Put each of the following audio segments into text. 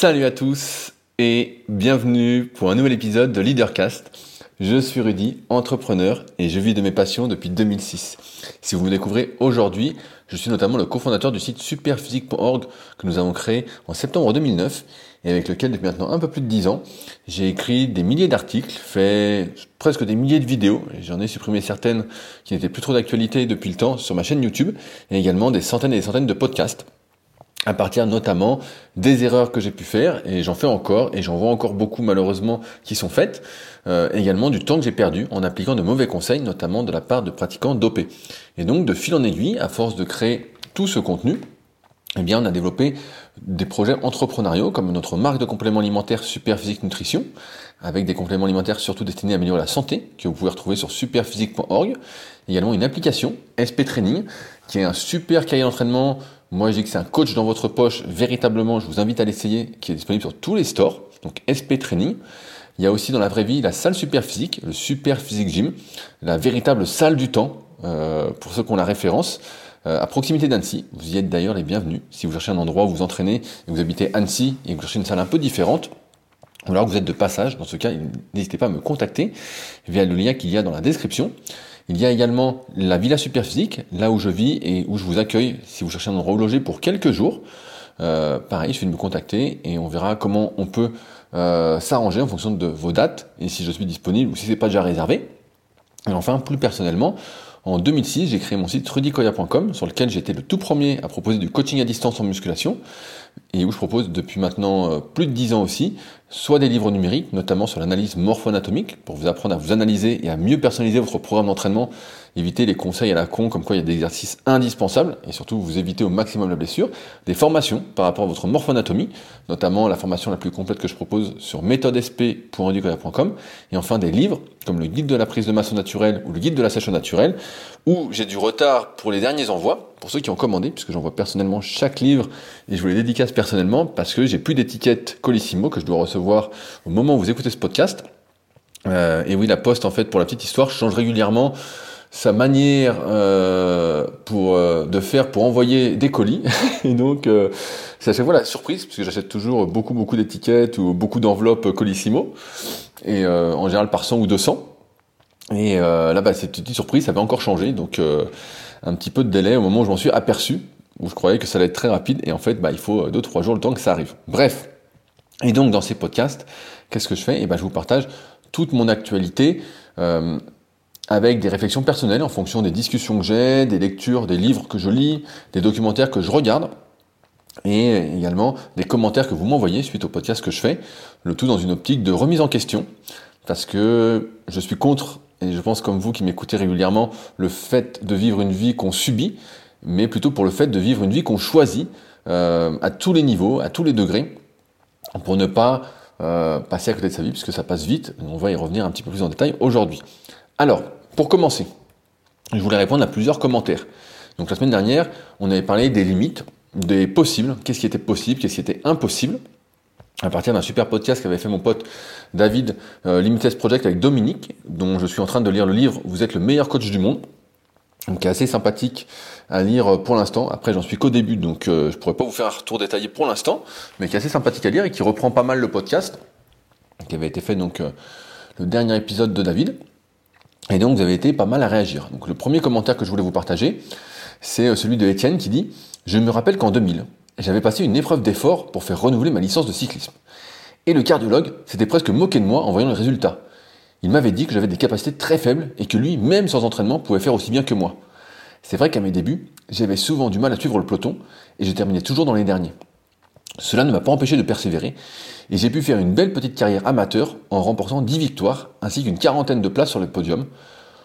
Salut à tous et bienvenue pour un nouvel épisode de Leadercast. Je suis Rudy, entrepreneur et je vis de mes passions depuis 2006. Si vous me découvrez aujourd'hui, je suis notamment le cofondateur du site superphysique.org que nous avons créé en septembre 2009 et avec lequel depuis maintenant un peu plus de 10 ans, j'ai écrit des milliers d'articles, fait presque des milliers de vidéos, j'en ai supprimé certaines qui n'étaient plus trop d'actualité depuis le temps sur ma chaîne YouTube, et également des centaines et des centaines de podcasts à partir notamment des erreurs que j'ai pu faire, et j'en fais encore, et j'en vois encore beaucoup malheureusement qui sont faites, euh, également du temps que j'ai perdu en appliquant de mauvais conseils, notamment de la part de pratiquants dopés. Et donc de fil en aiguille, à force de créer tout ce contenu, eh bien on a développé des projets entrepreneuriaux comme notre marque de compléments alimentaires Superphysique Nutrition, avec des compléments alimentaires surtout destinés à améliorer la santé, que vous pouvez retrouver sur superphysique.org. Également une application SP Training, qui est un super cahier d'entraînement moi, je dis que c'est un coach dans votre poche. Véritablement, je vous invite à l'essayer, qui est disponible sur tous les stores. Donc, SP Training. Il y a aussi dans la vraie vie la salle super physique, le super physique gym, la véritable salle du temps, euh, pour ceux qui ont la référence, euh, à proximité d'Annecy. Vous y êtes d'ailleurs les bienvenus. Si vous cherchez un endroit où vous entraînez et vous habitez Annecy et que vous cherchez une salle un peu différente, ou alors que vous êtes de passage, dans ce cas, n'hésitez pas à me contacter via le lien qu'il y a dans la description. Il y a également la Villa Superphysique, là où je vis et où je vous accueille si vous cherchez un endroit où pour quelques jours. Euh, pareil, il suffit de me contacter et on verra comment on peut euh, s'arranger en fonction de vos dates et si je suis disponible ou si c'est pas déjà réservé. Et enfin, plus personnellement, en 2006, j'ai créé mon site rudicoya.com sur lequel j'étais le tout premier à proposer du coaching à distance en musculation et où je propose depuis maintenant euh, plus de 10 ans aussi soit des livres numériques, notamment sur l'analyse morpho-anatomique, pour vous apprendre à vous analyser et à mieux personnaliser votre programme d'entraînement, éviter les conseils à la con, comme quoi il y a des exercices indispensables, et surtout vous éviter au maximum la blessure, des formations par rapport à votre morpho-anatomie, notamment la formation la plus complète que je propose sur méthodesp.educola.com, et enfin des livres, comme le guide de la prise de masse naturelle ou le guide de la sèche naturelle, où j'ai du retard pour les derniers envois, pour ceux qui ont commandé, puisque j'envoie personnellement chaque livre et je vous les dédicace personnellement parce que j'ai plus d'étiquette Colissimo que je dois recevoir au moment où vous écoutez ce podcast. Euh, et oui, la poste, en fait, pour la petite histoire, change régulièrement sa manière euh, pour euh, de faire pour envoyer des colis. et donc, c'est à chaque fois la surprise, puisque j'achète toujours beaucoup, beaucoup d'étiquettes ou beaucoup d'enveloppes Colissimo, et en général par 100 ou 200. Et là, bah, cette petite surprise, ça va encore changer. Donc, un petit peu de délai au moment où je m'en suis aperçu, où je croyais que ça allait être très rapide, et en fait, bah, il faut 2-3 jours le temps que ça arrive. Bref. Et donc, dans ces podcasts, qu'est-ce que je fais? Eh ben, je vous partage toute mon actualité euh, avec des réflexions personnelles en fonction des discussions que j'ai, des lectures, des livres que je lis, des documentaires que je regarde, et également des commentaires que vous m'envoyez suite au podcast que je fais, le tout dans une optique de remise en question, parce que je suis contre et je pense comme vous qui m'écoutez régulièrement, le fait de vivre une vie qu'on subit, mais plutôt pour le fait de vivre une vie qu'on choisit euh, à tous les niveaux, à tous les degrés, pour ne pas euh, passer à côté de sa vie, puisque ça passe vite. On va y revenir un petit peu plus en détail aujourd'hui. Alors, pour commencer, je voulais répondre à plusieurs commentaires. Donc la semaine dernière, on avait parlé des limites, des possibles, qu'est-ce qui était possible, qu'est-ce qui était impossible? À partir d'un super podcast qu'avait fait mon pote David, euh, Limitless Project avec Dominique, dont je suis en train de lire le livre Vous êtes le meilleur coach du monde, donc qui est assez sympathique à lire euh, pour l'instant. Après, j'en suis qu'au début, donc euh, je pourrais pas vous faire un retour détaillé pour l'instant, mais qui est assez sympathique à lire et qui reprend pas mal le podcast, qui avait été fait donc euh, le dernier épisode de David. Et donc vous avez été pas mal à réagir. Donc le premier commentaire que je voulais vous partager, c'est celui de Étienne qui dit Je me rappelle qu'en 2000, j'avais passé une épreuve d'effort pour faire renouveler ma licence de cyclisme. Et le cardiologue s'était presque moqué de moi en voyant le résultat. Il m'avait dit que j'avais des capacités très faibles et que lui, même sans entraînement, pouvait faire aussi bien que moi. C'est vrai qu'à mes débuts, j'avais souvent du mal à suivre le peloton et je terminais toujours dans les derniers. Cela ne m'a pas empêché de persévérer et j'ai pu faire une belle petite carrière amateur en remportant 10 victoires ainsi qu'une quarantaine de places sur le podium.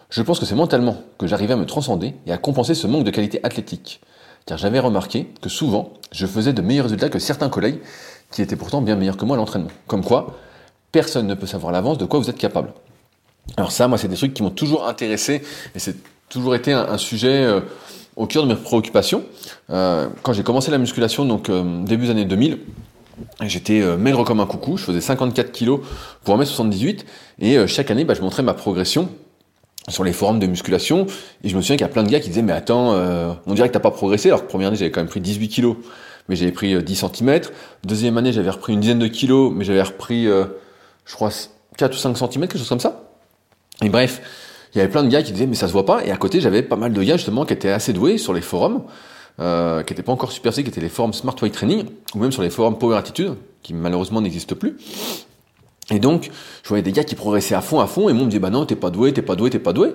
Je pense que c'est mentalement que j'arrivais à me transcender et à compenser ce manque de qualité athlétique car j'avais remarqué que souvent, je faisais de meilleurs résultats que certains collègues qui étaient pourtant bien meilleurs que moi à l'entraînement. Comme quoi, personne ne peut savoir à l'avance de quoi vous êtes capable. Alors ça, moi, c'est des trucs qui m'ont toujours intéressé et c'est toujours été un, sujet euh, au cœur de mes préoccupations. Euh, quand j'ai commencé la musculation, donc euh, début des années 2000, J'étais maigre comme un coucou, je faisais 54 kilos pour 1m78 et chaque année bah, je montrais ma progression sur les forums de musculation, et je me souviens qu'il y a plein de gars qui disaient mais attends, euh, on dirait que t'as pas progressé, alors que première année j'avais quand même pris 18 kilos, mais j'avais pris 10 cm. Deuxième année, j'avais repris une dizaine de kilos, mais j'avais repris, je crois, 4 ou 5 cm, quelque chose comme ça. Et bref, il y avait plein de gars qui disaient mais ça se voit pas. Et à côté, j'avais pas mal de gars justement qui étaient assez doués sur les forums, euh, qui n'étaient pas encore super qui étaient les forums Smart Weight Training, ou même sur les forums Power Attitude, qui malheureusement n'existent plus. Et donc, je voyais des gars qui progressaient à fond, à fond, et moi on me disait bah non, t'es pas doué, t'es pas doué, t'es pas doué.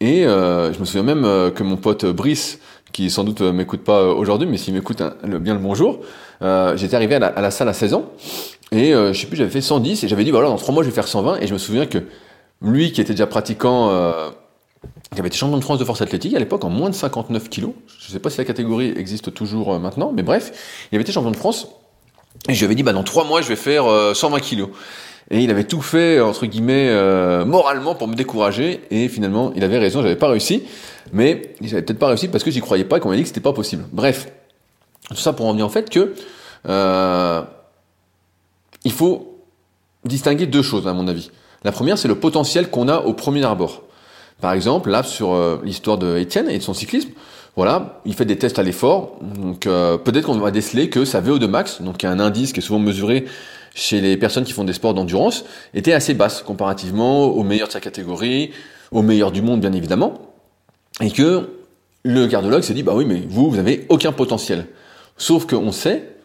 Et euh, je me souviens même euh, que mon pote Brice, qui sans doute euh, m'écoute pas aujourd'hui, mais s'il m'écoute hein, bien le bonjour, euh, j'étais arrivé à la, salle à 16 ans, et je sais plus, j'avais fait 110, et j'avais dit voilà, dans 3 mois je vais faire 120, et je me souviens que lui qui était déjà pratiquant, euh, qui avait été champion de France de force athlétique à l'époque en moins de 59 kilos. Je sais pas si la catégorie existe toujours euh, maintenant, mais bref, il avait été champion de France. Et je lui avais dit, bah, dans trois mois, je vais faire 120 euh, kilos. Et il avait tout fait, entre guillemets, moralement pour me décourager. Et finalement, il avait raison, j'avais pas réussi. Mais j'avais peut-être pas réussi parce que j'y croyais pas qu'on m'a dit que c'était pas possible. Bref. Tout ça pour en venir en fait que, il faut distinguer deux choses, à mon avis. La première, c'est le potentiel qu'on a au premier abord. Par exemple, là, sur euh, l'histoire de Étienne et de son cyclisme, voilà, il fait des tests à l'effort, donc euh, peut-être qu'on va déceler que sa VO2 max, donc un indice qui est souvent mesuré chez les personnes qui font des sports d'endurance, était assez basse comparativement aux meilleurs de sa catégorie, aux meilleurs du monde bien évidemment, et que le cardiologue s'est dit, bah oui, mais vous, vous avez aucun potentiel. Sauf qu'on sait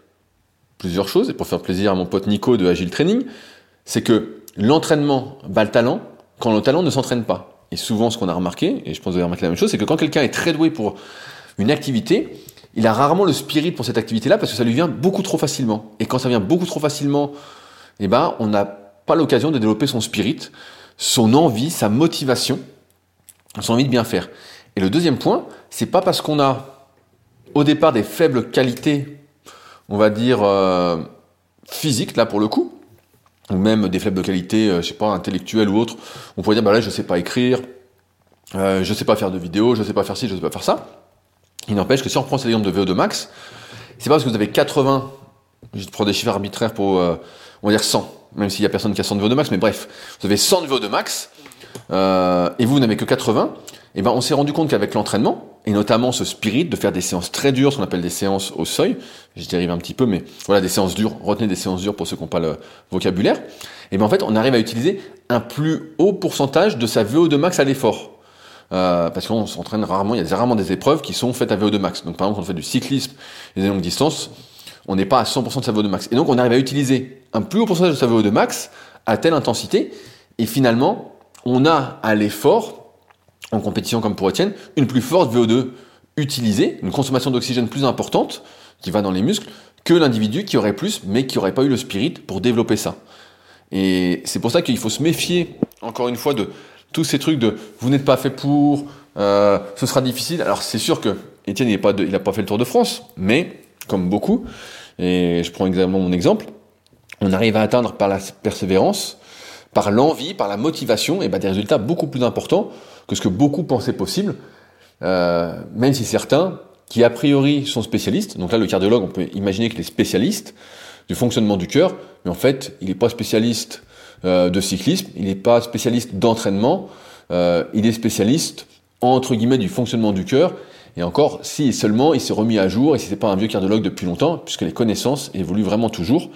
plusieurs choses, et pour faire plaisir à mon pote Nico de Agile Training, c'est que l'entraînement bat le talent quand le talent ne s'entraîne pas. Et souvent, ce qu'on a remarqué, et je pense que vous avez remarqué la même chose, c'est que quand quelqu'un est très doué pour une activité, il a rarement le spirit pour cette activité-là parce que ça lui vient beaucoup trop facilement. Et quand ça vient beaucoup trop facilement, eh ben, on n'a pas l'occasion de développer son spirit, son envie, sa motivation, son envie de bien faire. Et le deuxième point, c'est pas parce qu'on a au départ des faibles qualités, on va dire euh, physiques là pour le coup, ou même des faibles de qualité, euh, je sais pas, intellectuelle ou autre, on pourrait dire, bah là, je sais pas écrire, euh, je sais pas faire de vidéos, je sais pas faire ci, je sais pas faire ça. Il n'empêche que si on reprend cet exemple de VO2 max, c'est pas parce que vous avez 80, je prends des chiffres arbitraires pour, euh, on va dire 100, même s'il y a personne qui a 100 de VO2 max, mais bref, vous avez 100 de VO2 max, euh, et vous n'avez que 80, et ben on s'est rendu compte qu'avec l'entraînement, et notamment ce spirit de faire des séances très dures, ce qu'on appelle des séances au seuil, j'y arrive un petit peu, mais voilà, des séances dures, retenez des séances dures pour ceux qui n'ont pas le vocabulaire, et ben en fait on arrive à utiliser un plus haut pourcentage de sa VO2 max à l'effort. Euh, parce qu'on s'entraîne rarement, il y a rarement des épreuves qui sont faites à VO2 max. Donc par exemple, quand on fait du cyclisme et des longues distances, on n'est pas à 100% de sa VO2 max. Et donc on arrive à utiliser un plus haut pourcentage de sa VO2 max à telle intensité, et finalement, on a à l'effort en compétition comme pour Etienne, une plus forte VO2 utilisée, une consommation d'oxygène plus importante, qui va dans les muscles, que l'individu qui aurait plus, mais qui n'aurait pas eu le spirit pour développer ça. Et c'est pour ça qu'il faut se méfier, encore une fois, de tous ces trucs de vous n'êtes pas fait pour, euh, ce sera difficile. Alors c'est sûr que Etienne, il n'a pas fait le Tour de France, mais comme beaucoup, et je prends exactement mon exemple, on arrive à atteindre par la persévérance, par l'envie, par la motivation, et ben des résultats beaucoup plus importants que ce que beaucoup pensaient possible, euh, même si certains, qui a priori sont spécialistes, donc là le cardiologue, on peut imaginer qu'il est spécialiste du fonctionnement du cœur, mais en fait il n'est pas spécialiste de cyclisme, il n'est pas spécialiste d'entraînement, euh, il est spécialiste entre guillemets du fonctionnement du cœur, et encore si seulement il s'est remis à jour et si c'est pas un vieux cardiologue depuis longtemps, puisque les connaissances évoluent vraiment toujours,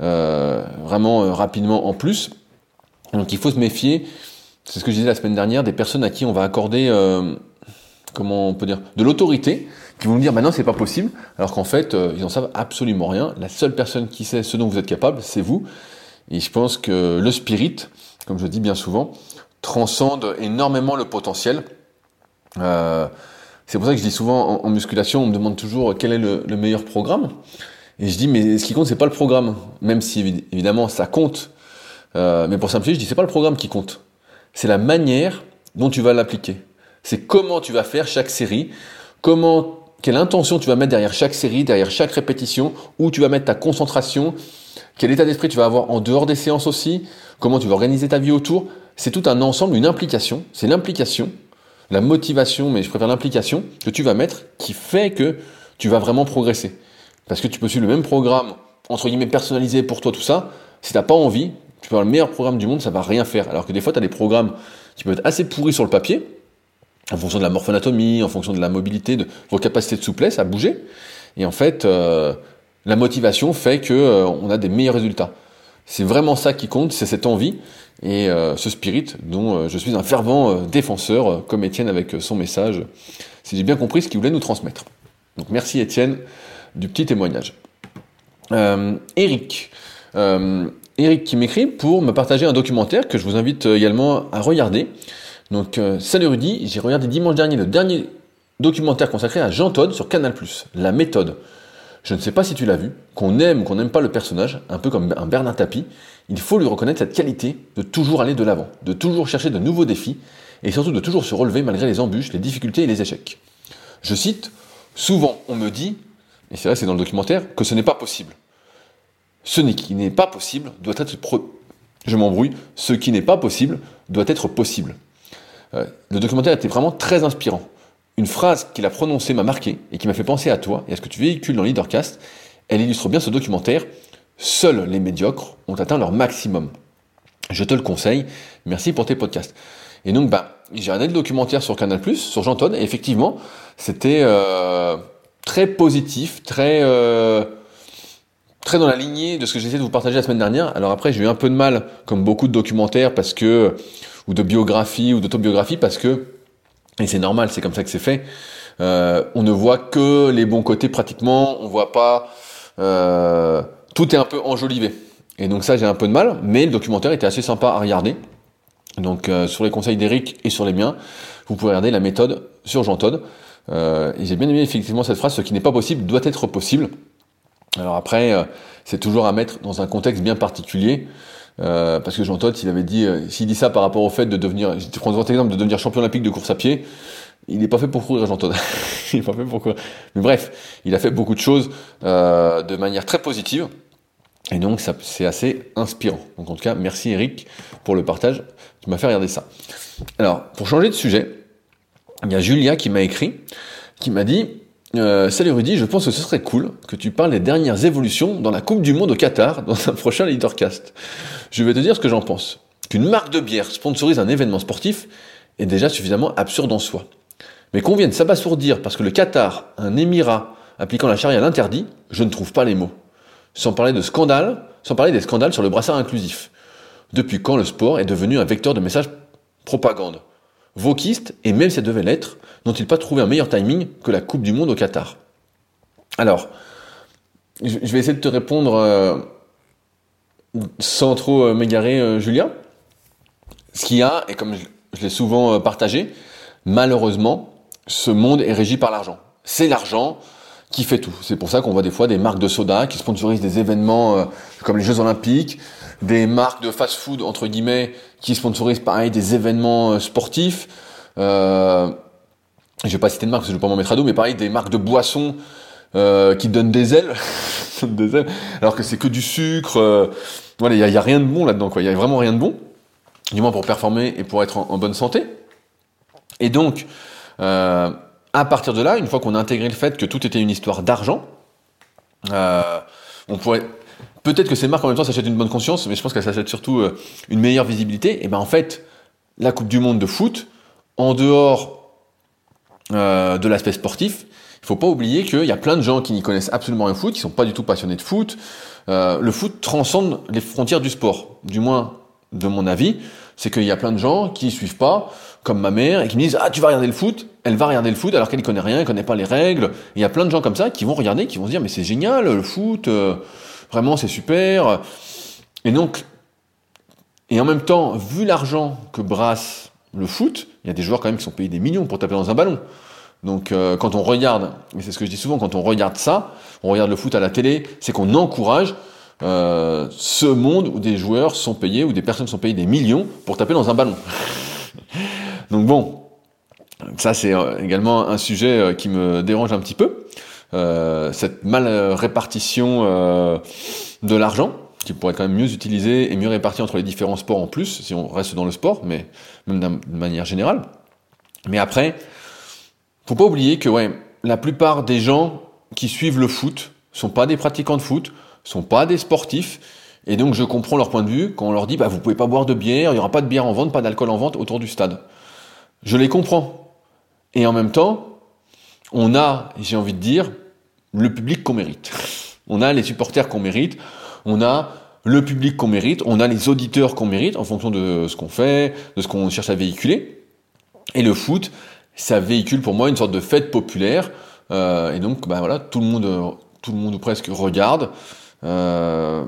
euh, vraiment rapidement en plus. Donc il faut se méfier c'est ce que je disais la semaine dernière, des personnes à qui on va accorder, euh, comment on peut dire, de l'autorité, qui vont nous dire, maintenant c'est pas possible, alors qu'en fait, euh, ils en savent absolument rien. La seule personne qui sait ce dont vous êtes capable, c'est vous. Et je pense que le spirit, comme je dis bien souvent, transcende énormément le potentiel. Euh, c'est pour ça que je dis souvent en, musculation, on me demande toujours quel est le, le meilleur programme. Et je dis, mais ce qui compte, c'est pas le programme, même si évidemment ça compte. Euh, mais pour simplifier, je dis, c'est pas le programme qui compte c'est la manière dont tu vas l'appliquer. C'est comment tu vas faire chaque série, comment, quelle intention tu vas mettre derrière chaque série, derrière chaque répétition, où tu vas mettre ta concentration, quel état d'esprit tu vas avoir en dehors des séances aussi, comment tu vas organiser ta vie autour? C'est tout un ensemble, une implication. C'est l'implication, la motivation, mais je préfère l'implication que tu vas mettre qui fait que tu vas vraiment progresser. Parce que tu peux suivre le même programme, entre guillemets, personnalisé pour toi, tout ça. Si t'as pas envie, tu peux avoir le meilleur programme du monde, ça va rien faire. Alors que des fois, tu as des programmes qui peuvent être assez pourris sur le papier, en fonction de la morphonatomie, en fonction de la mobilité, de vos capacités de souplesse à bouger. Et en fait, euh, la motivation fait que euh, on a des meilleurs résultats. C'est vraiment ça qui compte, c'est cette envie et ce spirit dont je suis un fervent défenseur, comme Étienne avec son message, si j'ai bien compris ce qu'il voulait nous transmettre. Donc merci Étienne du petit témoignage. Eric. Eric qui m'écrit pour me partager un documentaire que je vous invite également à regarder. Donc, euh, salut Rudy, j'ai regardé dimanche dernier le dernier documentaire consacré à Jean Todd sur Canal+, La méthode. Je ne sais pas si tu l'as vu, qu'on aime ou qu'on n'aime pas le personnage, un peu comme un Bernard Tapie, il faut lui reconnaître cette qualité de toujours aller de l'avant, de toujours chercher de nouveaux défis, et surtout de toujours se relever malgré les embûches, les difficultés et les échecs. Je cite, souvent on me dit, et c'est vrai c'est dans le documentaire, que ce n'est pas possible. Ce qui n'est pas possible doit être... Je m'embrouille, ce qui n'est pas possible doit être possible. Euh, le documentaire était vraiment très inspirant. Une phrase qu'il a prononcée m'a marqué et qui m'a fait penser à toi et à ce que tu véhicules dans Leadercast. Elle illustre bien ce documentaire. Seuls les médiocres ont atteint leur maximum. Je te le conseille. Merci pour tes podcasts. Et donc, bah, j'ai regardé le documentaire sur Canal+, sur Jean et effectivement, c'était euh, très positif, très euh, très dans la lignée de ce que essayé de vous partager la semaine dernière. Alors après, j'ai eu un peu de mal, comme beaucoup de documentaires, parce que ou de biographie ou d'autobiographie parce que, et c'est normal, c'est comme ça que c'est fait, euh, on ne voit que les bons côtés pratiquement, on voit pas, euh, tout est un peu enjolivé. Et donc ça j'ai un peu de mal, mais le documentaire était assez sympa à regarder. Donc euh, sur les conseils d'Eric et sur les miens, vous pouvez regarder la méthode sur Jean Todd. et j'ai bien aimé effectivement cette phrase, ce qui n'est pas possible doit être possible. Alors après, c'est toujours à mettre dans un contexte bien particulier. Euh, parce que Jean Todt, il avait dit, euh, s'il dit ça par rapport au fait de devenir, je prends votre exemple, de devenir champion olympique de course à pied, il n'est pas fait pour courir, Jean Todt. il n'est pas fait pour courir. Mais bref, il a fait beaucoup de choses euh, de manière très positive. Et donc, c'est assez inspirant. Donc, en tout cas, merci Eric pour le partage. Tu m'as fait regarder ça. Alors, pour changer de sujet, il y a Julia qui m'a écrit, qui m'a dit euh, salut Rudy, je pense que ce serait cool que tu parles des dernières évolutions dans la Coupe du Monde au Qatar dans un prochain Leadercast. Je vais te dire ce que j'en pense. Qu'une marque de bière sponsorise un événement sportif est déjà suffisamment absurde en soi. Mais qu'on vienne s'abasourdir parce que le Qatar, un émirat appliquant la charia l'interdit, je ne trouve pas les mots. Sans parler de scandales, sans parler des scandales sur le brassard inclusif. Depuis quand le sport est devenu un vecteur de message propagande? Vauquiste, et même si ça devait l'être, n'ont-ils pas trouvé un meilleur timing que la Coupe du Monde au Qatar Alors, je vais essayer de te répondre euh, sans trop euh, m'égarer, euh, Julien. Ce qu'il y a, et comme je, l'ai souvent partagé, malheureusement, ce monde est régi par l'argent. C'est l'argent qui fait tout. C'est pour ça qu'on voit des fois des marques de soda qui sponsorisent des événements comme les Jeux Olympiques, des marques de fast-food entre guillemets qui sponsorisent pareil des événements sportifs. Je vais pas citer de marque, parce que je vais pas m'en mettre à dos, mais pareil, des marques de boissons euh, qui donnent des ailes, alors que c'est que du sucre. Euh, voilà, il y, a, rien de bon là-dedans, quoi. Il y a vraiment rien de bon, du moins pour performer et pour être en, bonne santé. Et donc, euh, à partir de là, une fois qu'on a intégré le fait que tout était une histoire d'argent, euh, on pourrait peut-être que ces marques en même temps s'achètent une bonne conscience, mais je pense qu'elles s'achètent surtout euh, une meilleure visibilité. Et ben en fait, la Coupe du Monde de foot, en dehors euh, de l'aspect sportif, il faut pas oublier qu'il y a plein de gens qui n'y connaissent absolument rien foot, qui sont pas du tout passionnés de foot. Euh, le foot transcende les frontières du sport. Du moins, de mon avis, c'est qu'il y a plein de gens qui suivent pas, comme ma mère, et qui me disent ah tu vas regarder le foot, elle va regarder le foot alors qu'elle ne connaît rien, elle connaît pas les règles. il y a plein de gens comme ça qui vont regarder, qui vont se dire mais c'est génial le foot, euh, vraiment c'est super. Et donc, et en même temps, vu l'argent que brasse le foot, il y a des joueurs quand même qui sont payés des millions pour taper dans un ballon. Donc euh, quand on regarde, et c'est ce que je dis souvent, quand on regarde ça, on regarde le foot à la télé, c'est qu'on encourage euh, ce monde où des joueurs sont payés, où des personnes sont payées des millions pour taper dans un ballon. Donc bon, ça c'est euh, également un sujet qui me dérange un petit peu, cette mal répartition de l'argent qui pourrait quand même mieux utilisé et mieux réparti entre les différents sports en plus, si on reste dans le sport, mais même de manière générale. Mais après, faut pas oublier que ouais, la plupart des gens qui suivent le foot sont pas des pratiquants de foot, sont pas des sportifs, et donc je comprends leur point de vue quand on leur dit bah vous pouvez pas boire de bière, il y aura pas de bière en vente, pas d'alcool en vente autour du stade. Je les comprends. Et en même temps, on a, j'ai envie de dire, le public qu'on mérite. On a les supporters qu'on mérite, on a le public qu'on mérite, on a les auditeurs qu'on mérite en fonction de ce qu'on fait, de ce qu'on cherche à véhiculer. Et le foot, ça véhicule pour moi une sorte de fête populaire. Euh, et donc, bah voilà, tout le monde, tout le monde presque regarde. Euh,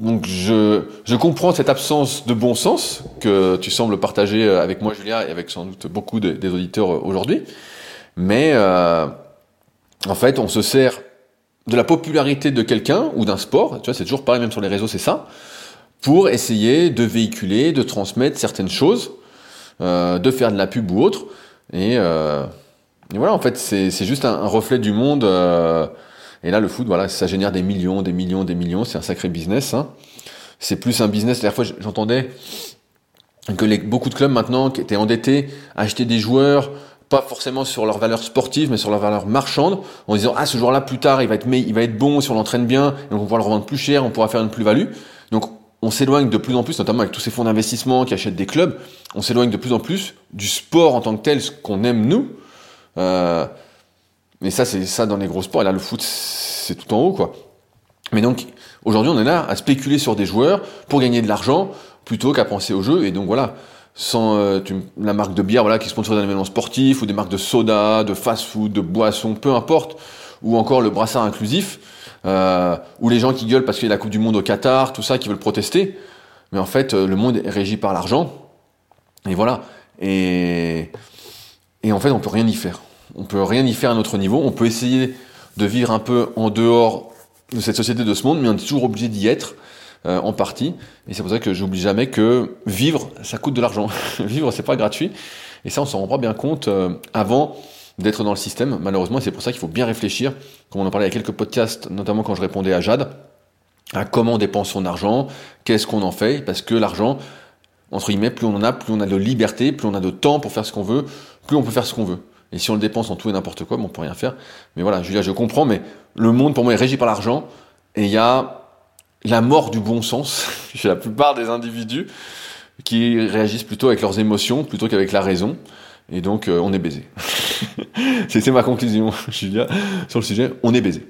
donc je, je comprends cette absence de bon sens que tu sembles partager avec moi, Julia, et avec sans doute beaucoup des auditeurs aujourd'hui. Mais euh, en fait, on se sert de la popularité de quelqu'un ou d'un sport, tu vois, c'est toujours pareil, même sur les réseaux, c'est ça, pour essayer de véhiculer, de transmettre certaines choses, euh, de faire de la pub ou autre. Et, euh, voilà, en fait, c'est juste un, reflet du monde. Euh, et là, le foot, voilà, ça génère des millions, des millions, des millions. C'est un sacré business. Hein. C'est plus un business. La dernière fois, j'entendais que les, beaucoup de clubs maintenant qui étaient endettés achetaient des joueurs pas forcément sur leur valeur sportive, mais sur leur valeur marchande, en disant ah ce joueur-là plus tard il va être il va être bon si on l'entraîne bien, donc on pourra le revendre plus cher, on pourra faire une plus-value. Donc on s'éloigne de plus en plus, notamment avec tous ces fonds d'investissement qui achètent des clubs, on s'éloigne de plus en plus du sport en tant que tel, ce qu'on aime nous. Euh, mais ça c'est ça dans les gros sports. Et là le foot c'est tout en haut quoi. Mais donc aujourd'hui on est là à spéculer sur des joueurs pour gagner de l'argent plutôt qu'à penser au jeu. Et donc voilà, sans euh, la marque de bière voilà, qui sponsorise un événement sportif, ou des marques de soda, de fast-food, de boissons, peu importe, ou encore le brassard inclusif, euh, ou les gens qui gueulent parce qu'il y a la Coupe du Monde au Qatar, tout ça, qui veulent protester. Mais en fait, euh, le monde est régi par l'argent. Et voilà. Et, et en fait, on peut rien y faire. On peut rien y faire à notre niveau. On peut essayer de vivre un peu en dehors de cette société, de ce monde, mais on est toujours obligé d'y être. Euh, en partie. Et c'est pour ça que j'oublie jamais que vivre, ça coûte de l'argent. vivre, c'est pas gratuit. Et ça, on s'en rend pas bien compte euh, avant d'être dans le système, malheureusement. c'est pour ça qu'il faut bien réfléchir, comme on en parlait a quelques podcasts, notamment quand je répondais à Jade, à comment on dépense son argent, qu'est-ce qu'on en fait, parce que l'argent, entre guillemets, plus on en a, plus on a de liberté, plus on a de temps pour faire ce qu'on veut, plus on peut faire ce qu'on veut. Et si on le dépense en tout et n'importe quoi, bon, on peut rien faire. Mais voilà, Julia, je comprends, mais le monde pour moi est régi par l'argent, et il y a la mort du bon sens chez la plupart des individus qui réagissent plutôt avec leurs émotions plutôt qu'avec la raison. Et donc, euh, on est baisé. C'est ma conclusion, Julia, sur le sujet. On est baisé.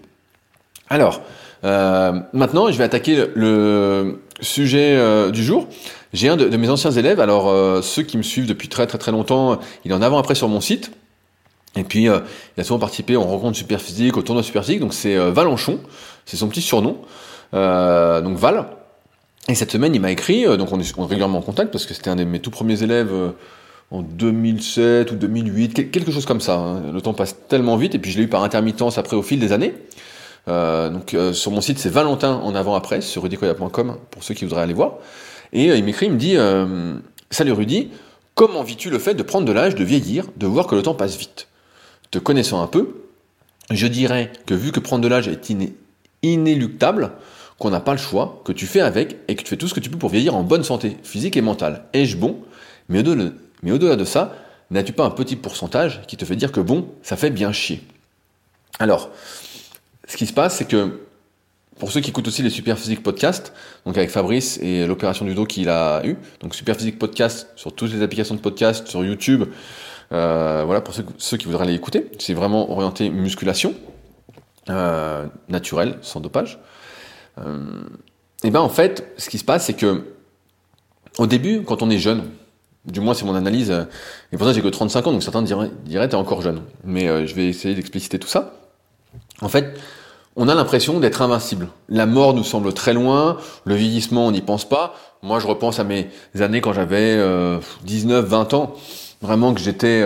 Alors, euh, maintenant, je vais attaquer le sujet euh, du jour. J'ai un de, mes anciens élèves, alors ceux qui me suivent depuis très très très longtemps, il est en avant-après sur mon site. Et puis, il a souvent participé en rencontre super physique, au tournoi super physique. Donc, c'est Valenchon, c'est son petit surnom. Euh, donc Val. Et cette semaine, il m'a écrit, euh, donc on est, régulièrement en contact parce que c'était un de mes tout premiers élèves euh, en 2007 ou 2008, quelque chose comme ça. Hein. Le temps passe tellement vite et puis je l'ai eu par intermittence après au fil des années. Donc sur mon site c'est Valentin en avant après sur rudicoya.com pour ceux qui voudraient aller voir. Et il m'écrit, il me dit Salut Rudy, comment vis-tu le fait de prendre de l'âge, de vieillir, de voir que le temps passe vite? Te connaissant un peu, je dirais que vu que prendre de l'âge est inéluctable, qu'on n'a pas le choix, que tu fais avec et que tu fais tout ce que tu peux pour vieillir en bonne santé physique et mentale. Ai-je bon? Mais au-delà de ça, n'as-tu pas un petit pourcentage qui te fait dire que bon, ça fait bien chier? Alors, ce qui se passe, c'est que pour ceux qui écoutent aussi les Superphysique Podcast, donc avec Fabrice et l'opération du dos qu'il a eu, donc Superphysique Podcast sur toutes les applications de podcast, sur YouTube, euh, voilà pour ceux, qui voudraient aller écouter, c'est vraiment orienté musculation, euh, naturel, sans dopage. Euh, et ben en fait, ce qui se passe, c'est que au début, quand on est jeune, du moins c'est mon analyse, et pour ça j'ai que 35 ans, donc certains diraient, diraient t'es encore jeune. Mais euh, je vais essayer d'expliciter tout ça. En fait, on a l'impression d'être invincible. La mort nous semble très loin, le vieillissement on n'y pense pas. Moi je repense à mes années quand j'avais 19, 20 ans, vraiment que j'étais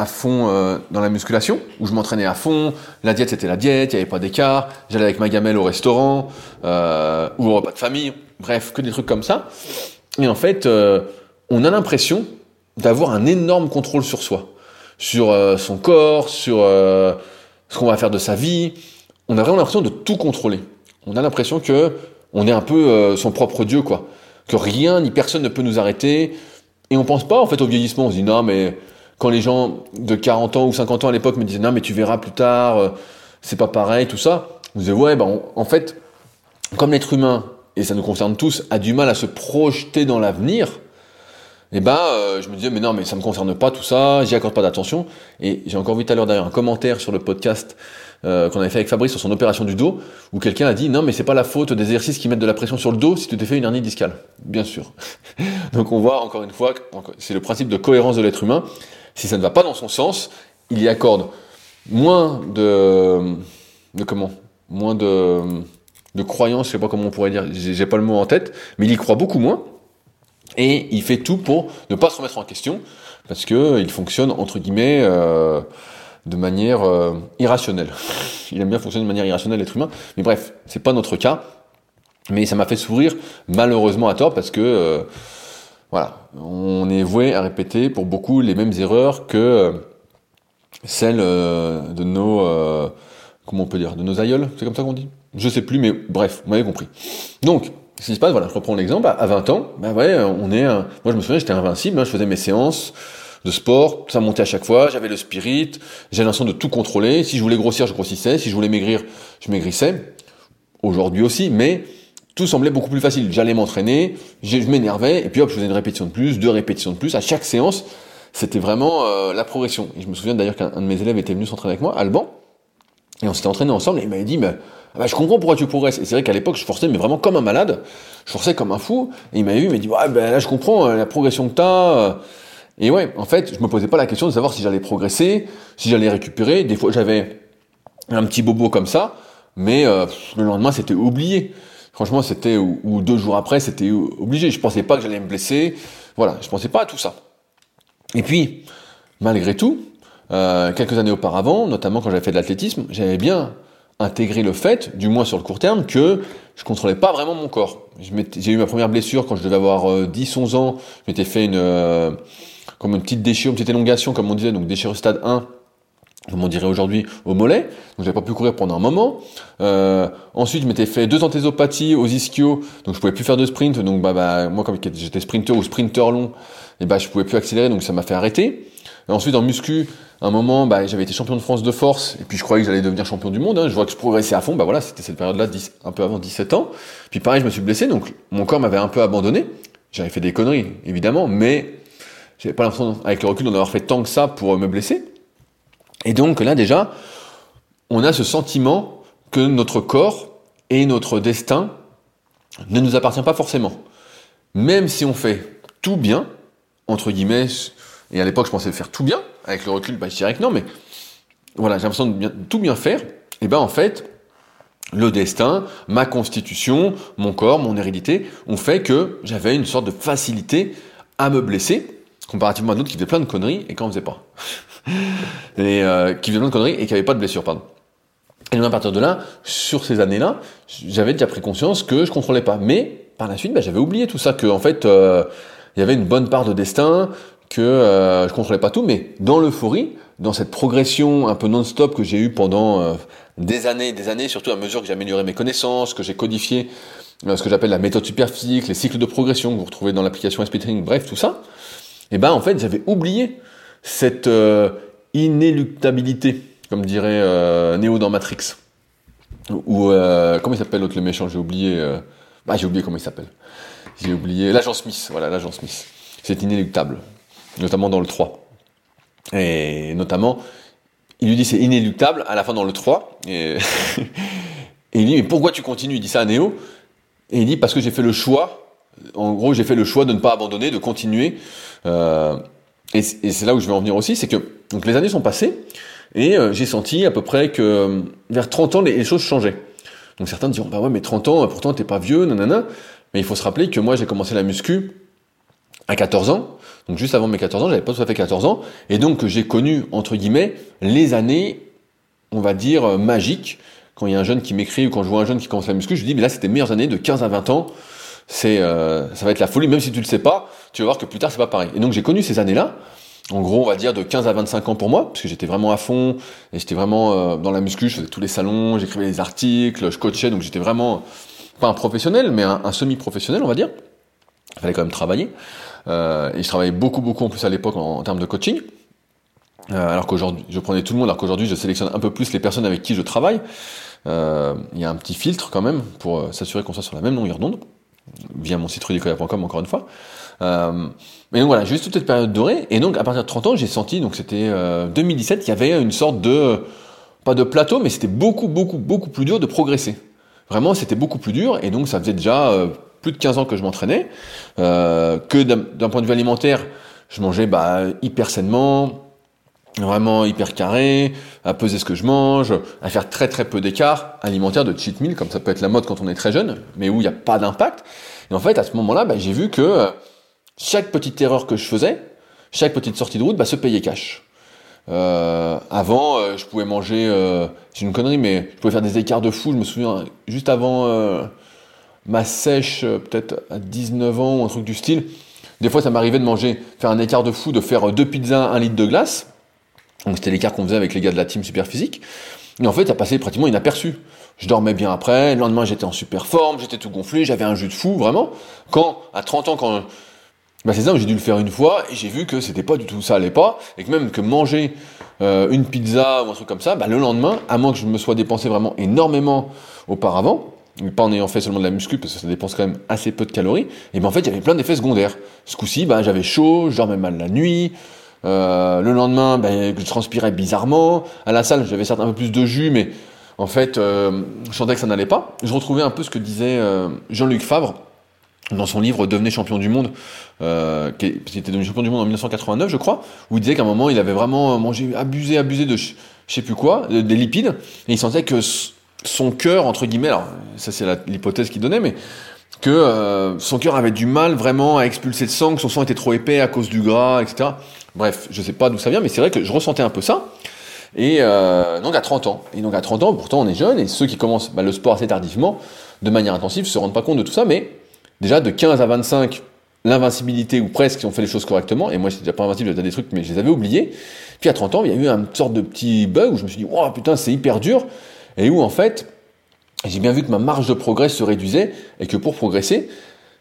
à fond euh, dans la musculation, où je m'entraînais à fond, la diète c'était la diète, il n'y avait pas d'écart, j'allais avec ma gamelle au restaurant, euh, ou au repas de famille, bref, que des trucs comme ça. Et en fait, euh, on a l'impression d'avoir un énorme contrôle sur soi, sur son corps, sur ce qu'on va faire de sa vie. On a vraiment l'impression de tout contrôler. On a l'impression que on est un peu son propre dieu, quoi. Que rien ni personne ne peut nous arrêter. Et on pense pas en fait au vieillissement. On se dit non mais quand les gens de 40 ans ou 50 ans à l'époque me disaient non mais tu verras plus tard, euh, c'est pas pareil, tout ça, je disais ouais, ben en fait, comme l'être humain, et ça nous concerne tous, a du mal à se projeter dans l'avenir, et eh ben euh, je me disais mais non mais ça me concerne pas tout ça, j'y accorde pas d'attention. Et j'ai encore vu tout à l'heure d'ailleurs un commentaire sur le podcast euh, qu'on avait fait avec Fabrice sur son opération du dos, où quelqu'un a dit non mais c'est pas la faute des exercices qui mettent de la pression sur le dos si tu t'es fait une hernie discale. Bien sûr. Donc on voit encore une fois, c'est le principe de cohérence de l'être humain. Si ça ne va pas dans son sens, il y accorde moins de, de comment, moins de, de croyance, je sais pas comment on pourrait dire, j'ai pas le mot en tête, mais il y croit beaucoup moins. Et il fait tout pour ne pas se remettre en question, parce que il fonctionne entre guillemets euh, de manière euh, irrationnelle. Il aime bien fonctionner de manière irrationnelle, l'être humain. Mais bref, c'est pas notre cas. Mais ça m'a fait sourire, malheureusement à tort, parce que euh, voilà, on est voué à répéter pour beaucoup les mêmes erreurs que celles de nos comment on peut dire, de nos aïeuls, c'est comme ça qu'on dit? Je sais plus, mais bref, vous m'avez compris. Donc, ce qui se passe, voilà, je reprends l'exemple, à 20 ans, ben ouais, on est, moi je me souviens, j'étais invincible, je faisais mes séances de sport, ça montait à chaque fois, j'avais le spirit, j'avais l'impression de tout contrôler, si je voulais grossir, je grossissais, si je voulais maigrir, je maigrissais, aujourd'hui aussi, mais tout semblait beaucoup plus facile. J'allais m'entraîner, je m'énervais, et puis hop, je faisais une répétition de plus, deux répétitions de plus, à chaque séance, c'était vraiment euh, la progression. Et je me souviens d'ailleurs qu'un de mes élèves était venu s'entraîner avec moi, Alban, et on s'était entraîné ensemble, et il m'avait dit, mais ah bah, je comprends pourquoi tu progresses. Et c'est vrai qu'à l'époque, je forçais, mais vraiment comme un malade. Je forçais comme un fou. Et il m'a vu, il m'a dit, ouais, ben là, je comprends euh, la progression que t'as. Euh. Et ouais, en fait, je me posais pas la question de savoir si j'allais progresser, si j'allais récupérer. Des fois, j'avais un petit bobo comme ça, mais le lendemain, c'était oublié. Franchement, c'était ou, deux jours après, c'était obligé. Je pensais pas que j'allais me blesser. Voilà, je pensais pas à tout ça. Et puis, malgré tout, quelques années auparavant, notamment quand j'avais fait de l'athlétisme, j'avais bien intégrer le fait, du moins sur le court terme, que je contrôlais pas vraiment mon corps. J'ai eu ma première blessure quand je devais avoir 10-11 euh, ans. Je m'étais fait une euh, comme une petite déchirure, une petite élongation, comme on disait, donc déchirure stade 1, comme on dirait aujourd'hui, au mollet. Donc j'avais pas pu courir pendant un moment. Euh, ensuite, je m'étais fait deux anthésopathies aux ischios, donc je pouvais plus faire de sprint. Donc bah, bah moi, comme j'étais sprinter ou sprinter long, et bah je pouvais plus accélérer, donc ça m'a fait arrêter. ensuite, en muscu, à un moment, bah, j'avais été champion de France de force, et puis je croyais que j'allais devenir champion du monde. Hein. Je vois que je progressais à fond. Bah voilà, c'était cette période-là, un peu avant 17 ans. Puis pareil, je me suis blessé, donc mon corps m'avait un peu abandonné. J'avais fait des conneries, évidemment, mais j'avais pas l'impression, avec le recul, d'en avoir fait tant que ça pour me blesser. Et donc là, déjà, on a ce sentiment que notre corps et notre destin ne nous appartient pas forcément. Même si on fait tout bien, entre guillemets, et à l'époque, je pensais faire tout bien. Avec le recul, bah, je dirais que non, mais voilà, j'ai l'impression de tout bien faire. Et ben en fait, le destin, ma constitution, mon corps, mon hérédité ont fait que j'avais une sorte de facilité à me blesser, comparativement à d'autres qui faisaient plein de conneries et qui n'en faisaient pas. et euh, qui faisaient plein de conneries et qui n'avaient pas de blessure, pardon. Et donc à partir de là, sur ces années-là, j'avais déjà pris conscience que je contrôlais pas. Mais par la suite, bah, j'avais oublié tout ça, que en fait, euh, il y avait une bonne part de destin, que euh, je contrôlais pas tout, mais dans l'euphorie, dans cette progression un peu non-stop que j'ai eue pendant euh, des années des années, surtout à mesure que j'ai amélioré mes connaissances, que j'ai codifié euh, ce que j'appelle la méthode superphysique, les cycles de progression que vous retrouvez dans l'application SP bref, tout ça, et eh ben en fait j'avais oublié cette euh, inéluctabilité, comme dirait Neo dans Matrix. Ou comment il s'appelle l'autre le méchant, j'ai oublié. Ah j'ai oublié comment il s'appelle. J'ai oublié l'agent Smith, voilà l'agent Smith. C'est inéluctable notamment dans le 3. Et notamment, il lui dit c'est inéluctable à la fin dans le 3. Et, il dit mais pourquoi tu continues? Il dit ça à Néo. Et il dit parce que j'ai fait le choix. En gros, j'ai fait le choix de ne pas abandonner, de continuer. Euh, et, c'est là où je vais en venir aussi, c'est que donc les années sont passées et euh, j'ai senti à peu près que euh, vers 30 ans les, choses changeaient. Donc certains diront bah ouais mais 30 ans pourtant t'es pas vieux nanana. Mais il faut se rappeler que moi j'ai commencé la muscu à 14 ans donc juste avant mes 14 ans, j'avais pas tout à fait 14 ans, et donc j'ai connu, entre guillemets, les années, on va dire, euh, magiques. Quand il y a un jeune qui m'écrit ou quand je vois un jeune qui commence la muscu, je dis, mais là c'était meilleures années de 15 à 20 ans, c'est, euh, ça va être la folie, même si tu le sais pas, tu vas voir que plus tard c'est pas pareil. Et donc j'ai connu ces années-là, en gros, on va dire de 15 à 25 ans pour moi, parce que j'étais vraiment à fond, et j'étais vraiment euh, dans la muscu, je faisais tous les salons, j'écrivais des articles, je coachais, donc j'étais vraiment, pas un professionnel, mais un semi-professionnel, on va dire. Il fallait quand même travailler. Euh, et je travaillais beaucoup, beaucoup en plus à l'époque en, termes de coaching. Euh, alors qu'aujourd'hui, je prenais tout le monde, alors qu'aujourd'hui, je sélectionne un peu plus les personnes avec qui je travaille. Euh, il y a un petit filtre quand même pour s'assurer qu'on soit sur la même longueur d'onde, via mon site rudicoya.com encore une fois. Euh, mais donc voilà, j'ai eu toute cette période dorée, et donc à partir de 30 ans, j'ai senti, donc c'était 2017, qu'il y avait une sorte de pas de plateau, mais c'était beaucoup, beaucoup, beaucoup plus dur de progresser. Vraiment, c'était beaucoup plus dur, et donc ça faisait déjà euh, plus de 15 ans que je m'entraînais, euh, que d'un point de vue alimentaire, je mangeais bah, hyper sainement, vraiment hyper carré, à peser ce que je mange, à faire très très peu d'écart alimentaire de cheat meal, comme ça peut être la mode quand on est très jeune, mais où il n'y a pas d'impact. Et en fait, à ce moment-là, bah, j'ai vu que euh, chaque petite erreur que je faisais, chaque petite sortie de route, bah, se payait cash. Euh, avant, euh, je pouvais manger, j'ai une connerie, mais je pouvais faire des écarts de fou. Je me souviens, juste avant ma sèche, peut-être à 19 ans ou un truc du style, des fois ça m'arrivait de manger, faire un écart de fou, de faire deux pizzas, un litre de glace. Donc c'était l'écart qu'on faisait avec les gars de la team super physique. Et en fait, ça passait pratiquement inaperçu. Je dormais bien après, le lendemain j'étais en super forme, j'étais tout gonflé, j'avais un jus de fou, vraiment. Quand, à 30 ans, quand bah c'est ça, j'ai dû le faire une fois et j'ai vu que c'était pas du tout ça allait pas et que même que manger euh, une pizza ou un truc comme ça, bah le lendemain, à moins que je me sois dépensé vraiment énormément auparavant, pas en ayant fait seulement de la muscu parce que ça dépense quand même assez peu de calories, et ben en fait il y avait plein d'effets secondaires. Ce coup-ci, bah j'avais chaud, je dormais mal la nuit. Euh, le lendemain, ben, je transpirais bizarrement. À la salle, j'avais certes un peu plus de jus, mais en fait, euh, je sentais que ça n'allait pas. Je retrouvais un peu ce que disait euh, Jean-Luc Favre dans son livre Devenez champion du monde, euh, qui, était devenu champion du monde en 1989, je crois, où il disait qu'à un moment, il avait vraiment mangé, abusé, abusé de je sais plus quoi, des lipides, et il sentait que son cœur, entre guillemets, alors ça c'est l'hypothèse qu'il donnait, mais que euh, son cœur avait du mal vraiment à expulser le sang, que son sang était trop épais à cause du gras, etc. Bref, je sais pas d'où ça vient, mais c'est vrai que je ressentais un peu ça. Et euh, donc à 30 ans. Et donc à 30 ans, pourtant on est jeune, et ceux qui commencent bah, le sport assez tardivement, de manière intensive, se rendent pas compte de tout ça, mais déjà de 15 à 25, l'invincibilité ou presque, si on fait les choses correctement, et moi j'étais déjà pas invincible, j'avais des trucs, mais je les avais oubliés. Puis à 30 ans, il y a eu une sorte de petit bug où je me suis dit, oh putain, c'est hyper dur, et où en fait, j'ai bien vu que ma marge de progrès se réduisait, et que pour progresser,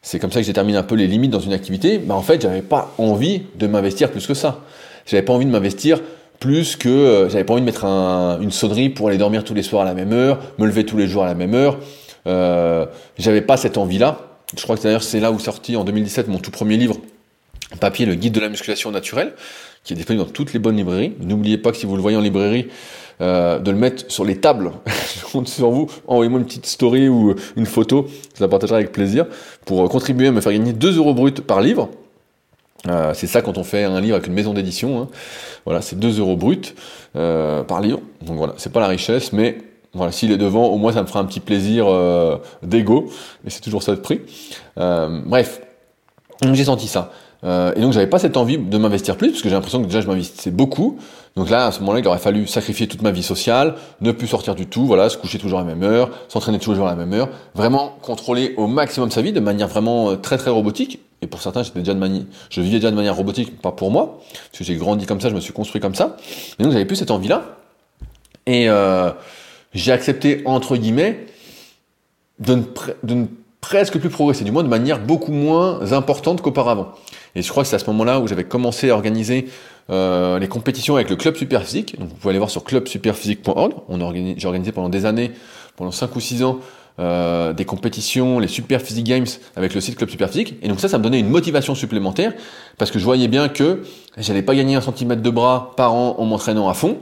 c'est comme ça que j'ai terminé un peu les limites dans une activité, bah en fait, j'avais pas envie de m'investir plus que ça. J'avais pas envie de m'investir plus que euh, j'avais pas envie de mettre un, une sonnerie pour aller dormir tous les soirs à la même heure, me lever tous les jours à la même heure. Euh, j'avais pas cette envie-là. Je crois que d'ailleurs c'est là où sorti en 2017 mon tout premier livre, papier, le guide de la musculation naturelle, qui est disponible dans toutes les bonnes librairies. N'oubliez pas que si vous le voyez en librairie, euh, de le mettre sur les tables. je compte sur vous. Envoyez-moi une petite story ou une photo, je la partagerai avec plaisir, pour euh, contribuer à me faire gagner 2 euros bruts par livre. Euh, c'est ça quand on fait un livre avec une maison d'édition. Hein. Voilà, c'est 2 euros bruts euh, par livre. Donc voilà, c'est pas la richesse, mais voilà, s'il est devant, au moins ça me fera un petit plaisir euh, d'ego, et c'est toujours ça de prix. Euh, bref, j'ai senti ça. Euh, et donc j'avais pas cette envie de m'investir plus, parce que j'ai l'impression que déjà je m'investissais beaucoup. Donc là, à ce moment-là, il aurait fallu sacrifier toute ma vie sociale, ne plus sortir du tout, voilà, se coucher toujours à la même heure, s'entraîner toujours à la même heure, vraiment contrôler au maximum sa vie de manière vraiment très très robotique. Et pour certains, j'étais déjà de manière, je vivais déjà de manière robotique, pas pour moi, parce que j'ai grandi comme ça, je me suis construit comme ça. Et donc j'avais plus cette envie-là. Et euh, j'ai accepté, entre guillemets, de ne, de ne, presque plus progresser, du moins de manière beaucoup moins importante qu'auparavant. Et je crois que c'est à ce moment-là où j'avais commencé à organiser euh, les compétitions avec le club Superphysique. Donc vous pouvez aller voir sur clubsuperphysique.org. J'ai organisé pendant des années, pendant 5 ou 6 ans, euh, des compétitions, les Super Physique Games avec le site Club Superphysique. Et donc ça, ça me donnait une motivation supplémentaire parce que je voyais bien que j'allais pas gagner un centimètre de bras par an en m'entraînant à fond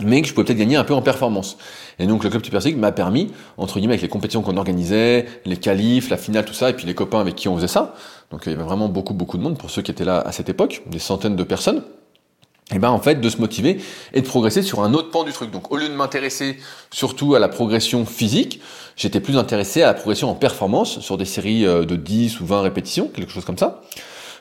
mais que je pouvais peut-être gagner un peu en performance. Et donc le club Super m'a permis, entre guillemets, avec les compétitions qu'on organisait, les qualifs, la finale, tout ça, et puis les copains avec qui on faisait ça, donc il y avait vraiment beaucoup, beaucoup de monde pour ceux qui étaient là à cette époque, des centaines de personnes, et ben en fait de se motiver et de progresser sur un autre pan du truc. Donc au lieu de m'intéresser surtout à la progression physique, j'étais plus intéressé à la progression en performance sur des séries euh, de 10 ou 20 répétitions, quelque chose comme ça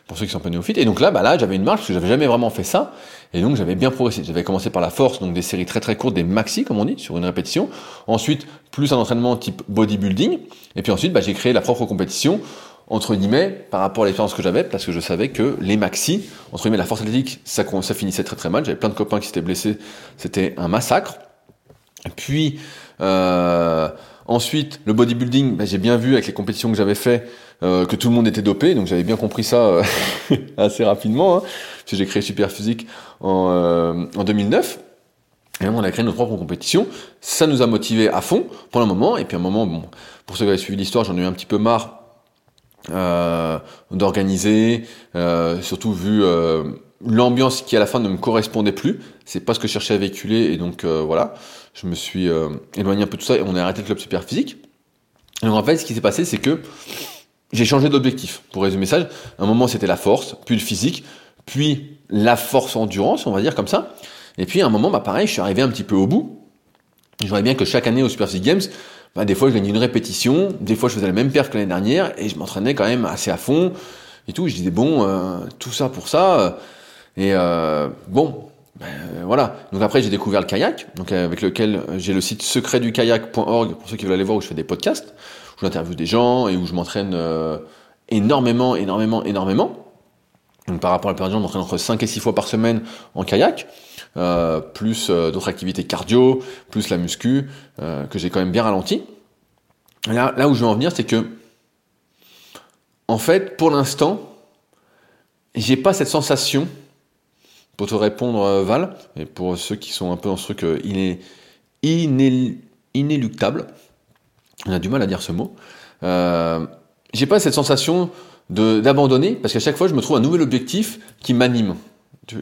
pour ceux qui sont pas néophytes. Et donc là, bah là, j'avais une marche parce que j'avais jamais vraiment fait ça. Et donc j'avais bien progressé. J'avais commencé par la force, donc des séries très très courtes, des maxi comme on dit, sur une répétition. Ensuite, plus un entraînement type bodybuilding. Et puis ensuite, bah, j'ai créé la propre compétition entre guillemets par rapport à l'expérience que j'avais parce que je savais que les maxi, entre guillemets, la force athlétique, ça, ça finissait très très mal. J'avais plein de copains qui s'étaient blessés. C'était un massacre. Puis euh, ensuite, le bodybuilding, bah, j'ai bien vu avec les compétitions que j'avais fait euh, que tout le monde était dopé, donc j'avais bien compris ça euh, assez rapidement, hein, j'ai créé Super Physique en, euh, en 2009. Et on a créé notre propre compétition. Ça nous a motivés à fond pendant un moment. Et puis à un moment, pour ceux qui avaient suivi l'histoire, j'en ai eu un petit peu marre d'organiser, surtout vu l'ambiance qui à la fin ne me correspondait plus. C'est pas ce que je cherchais à véhiculer et donc voilà, je me suis éloigné un peu de tout ça et on a arrêté le club super physique. Et donc en fait, ce qui s'est passé, c'est que j'ai changé d'objectif. Pour résumer ça, un moment c'était la force, puis le physique, puis la force endurance, on va dire comme ça. Et puis à un moment, bah pareil, je suis arrivé un petit peu au bout. Je voyais bien que chaque année au Super Physique Games, bah, des fois je gagnais une répétition, des fois je faisais la même perf que l'année dernière et je m'entraînais quand même assez à fond et tout. Je disais bon, euh, tout ça pour ça. Euh, et euh, bon, ben, voilà. Donc après j'ai découvert le kayak, donc avec lequel j'ai le site secretdukayak.org pour ceux qui veulent aller voir où je fais des podcasts, où j'interviewe des gens et où je m'entraîne énormément, énormément, énormément. Donc par rapport à la période, je m'entraîne entre 5 et 6 fois par semaine en kayak. Euh, plus euh, d'autres activités cardio, plus la muscu, euh, que j'ai quand même bien ralenti. Là, là où je veux en venir, c'est que, en fait, pour l'instant, j'ai pas cette sensation, pour te répondre, Val, et pour ceux qui sont un peu dans ce truc est inéluctable, on a du mal à dire ce mot, j'ai pas cette sensation d'abandonner, parce qu'à chaque fois, je me trouve un nouvel objectif qui m'anime.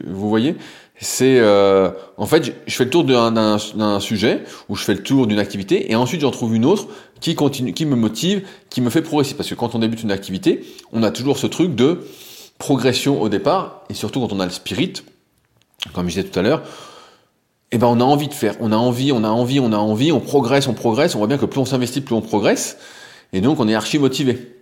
Vous voyez? C'est euh, en fait je fais le tour d'un sujet ou je fais le tour d'une activité et ensuite j'en trouve une autre qui continue qui me motive qui me fait progresser parce que quand on débute une activité on a toujours ce truc de progression au départ et surtout quand on a le spirit comme je disais tout à l'heure eh ben on a envie de faire. On a envie on a envie on a envie. On progresse on progresse. On voit bien que plus on s'investit plus on progresse. Et donc on est archi motivé.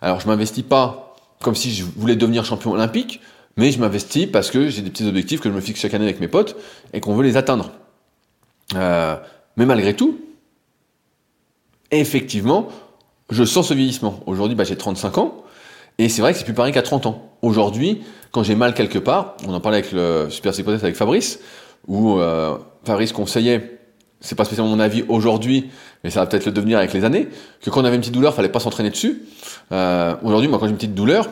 Alors je m'investis pas comme si je voulais devenir champion olympique mais je m'investis parce que j'ai des petits objectifs que je me fixe chaque année avec mes potes et qu'on veut les atteindre. Euh, mais malgré tout, effectivement, je sens ce vieillissement. Aujourd'hui, bah, j'ai 35 ans, et c'est vrai que c'est plus pareil qu'à 30 ans. Aujourd'hui, quand j'ai mal quelque part, on en parlait avec le Super Hypothèse avec Fabrice, où euh, Fabrice conseillait, c'est pas spécialement mon avis aujourd'hui, mais ça va peut-être le devenir avec les années, que quand on avait une petite douleur, fallait pas s'entraîner dessus. Euh, aujourd'hui, moi, quand j'ai une petite douleur,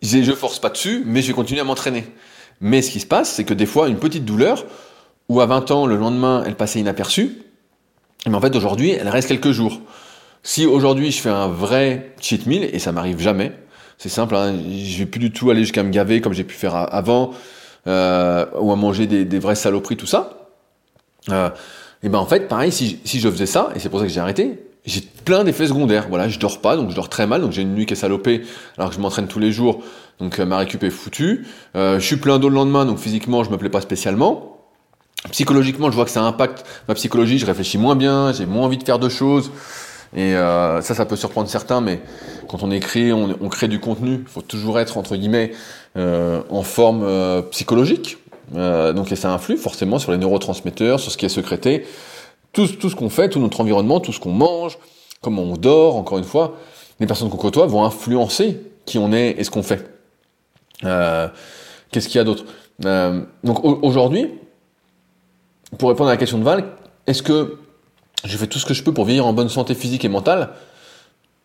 je, force pas dessus, mais je vais continuer à m'entraîner. Mais ce qui se passe, c'est que des fois, une petite douleur, ou à 20 ans, le lendemain, elle passait inaperçue, mais en fait, aujourd'hui, elle reste quelques jours. Si aujourd'hui, je fais un vrai cheat meal, et ça m'arrive jamais, c'est simple, hein, je vais plus du tout aller jusqu'à me gaver comme j'ai pu faire avant, euh, ou à manger des, des vraies saloperies, tout ça. Euh, et ben en fait, pareil, si, si je faisais ça, et c'est pour ça que j'ai arrêté, j'ai plein d'effets secondaires. Voilà, je dors pas, donc je dors très mal, donc j'ai une nuit qui est salopée, alors que je m'entraîne tous les jours, donc euh, ma récup est foutue. Euh, je suis plein d'eau le lendemain, donc physiquement je me plais pas spécialement. Psychologiquement, je vois que ça impacte ma psychologie, je réfléchis moins bien, j'ai moins envie de faire de choses. Et euh, ça, ça peut surprendre certains, mais quand on écrit, on, on crée du contenu, il faut toujours être, entre guillemets, euh, en forme euh, psychologique. donc et ça influe forcément sur les neurotransmetteurs, sur ce qui est secrété tout, tout ce qu'on fait, tout notre environnement, tout ce qu'on mange, comment on dort, encore une fois, les personnes qu'on côtoie vont influencer qui on est et ce qu'on fait. Euh, Qu'est-ce qu'il y a d'autre? Euh, Donc aujourd'hui, pour répondre à la question de Val, est-ce que je fais tout ce que je peux pour vieillir en bonne santé physique et mentale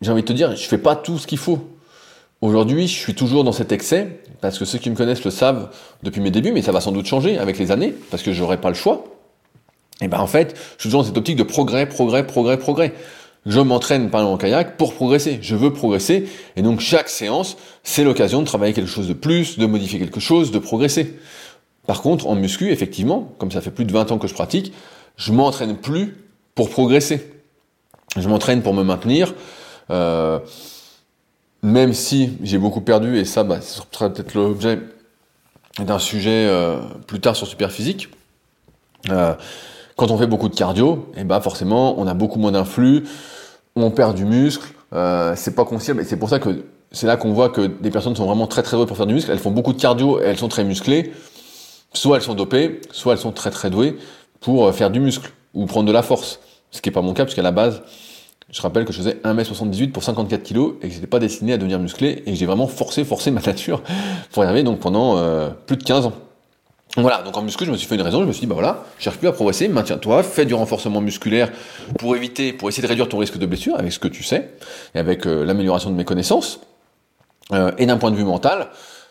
J'ai envie de te dire, je fais pas tout ce qu'il faut. Aujourd'hui, je suis toujours dans cet excès, parce que ceux qui me connaissent le savent depuis mes débuts, mais ça va sans doute changer avec les années, parce que j'aurai pas le choix. Et ben en fait, je suis toujours dans cette optique de progrès, progrès, progrès, progrès. Je m'entraîne par exemple en kayak pour progresser. Je veux progresser. Et donc chaque séance, c'est l'occasion de travailler quelque chose de plus, de modifier quelque chose, de progresser. Par contre, en muscu, effectivement, comme ça fait plus de 20 ans que je pratique, je m'entraîne plus pour progresser. Je m'entraîne pour me maintenir. Euh, même si j'ai beaucoup perdu, et ça, bah, sera peut-être l'objet d'un sujet euh, plus tard sur Superphysique. Euh, quand on fait beaucoup de cardio, et eh ben forcément, on a beaucoup moins d'influx, on perd du muscle, euh, c'est pas conscient, et c'est pour ça que c'est là qu'on voit que des personnes sont vraiment très très douées pour faire du muscle, elles font beaucoup de cardio et elles sont très musclées, soit elles sont dopées, soit elles sont très très douées pour faire du muscle ou prendre de la force. Ce qui n'est pas mon cas, puisqu'à la base, je rappelle que je faisais 1m78 pour 54 kg et que j'étais pas destiné à devenir musclé et que j'ai vraiment forcé, forcé ma nature pour y arriver donc pendant euh, plus de 15 ans. Voilà, donc en muscu, je me suis fait une raison, je me suis dit, bah voilà, cherche plus à progresser, maintiens-toi, fais du renforcement musculaire pour éviter, pour essayer de réduire ton risque de blessure avec ce que tu sais, et avec euh, l'amélioration de mes connaissances. Euh, et d'un point de vue mental,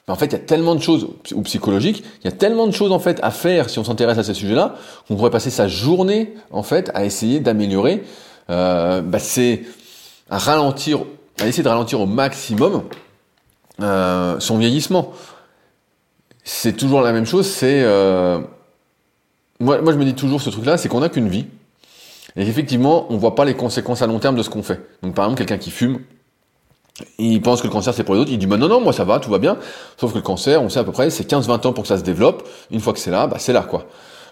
en fait, il y a tellement de choses, ou psychologiques, il y a tellement de choses en fait à faire si on s'intéresse à ces sujets-là, qu'on pourrait passer sa journée en fait à essayer d'améliorer, euh, bah, c'est à ralentir, à essayer de ralentir au maximum euh, son vieillissement. c'est toujours la même chose, c'est... Euh, moi, je me dis toujours ce truc-là, c'est qu'on n'a qu'une vie. Et effectivement, on voit pas les conséquences à long terme de ce qu'on fait. Donc par exemple, quelqu'un qui fume, il pense que le cancer c'est pour les autres, il dit bah non non moi ça va, tout va bien. Sauf que le cancer, on sait à peu près, c'est 15-20 ans pour que ça se développe. Une fois que c'est là, bah c'est là quoi.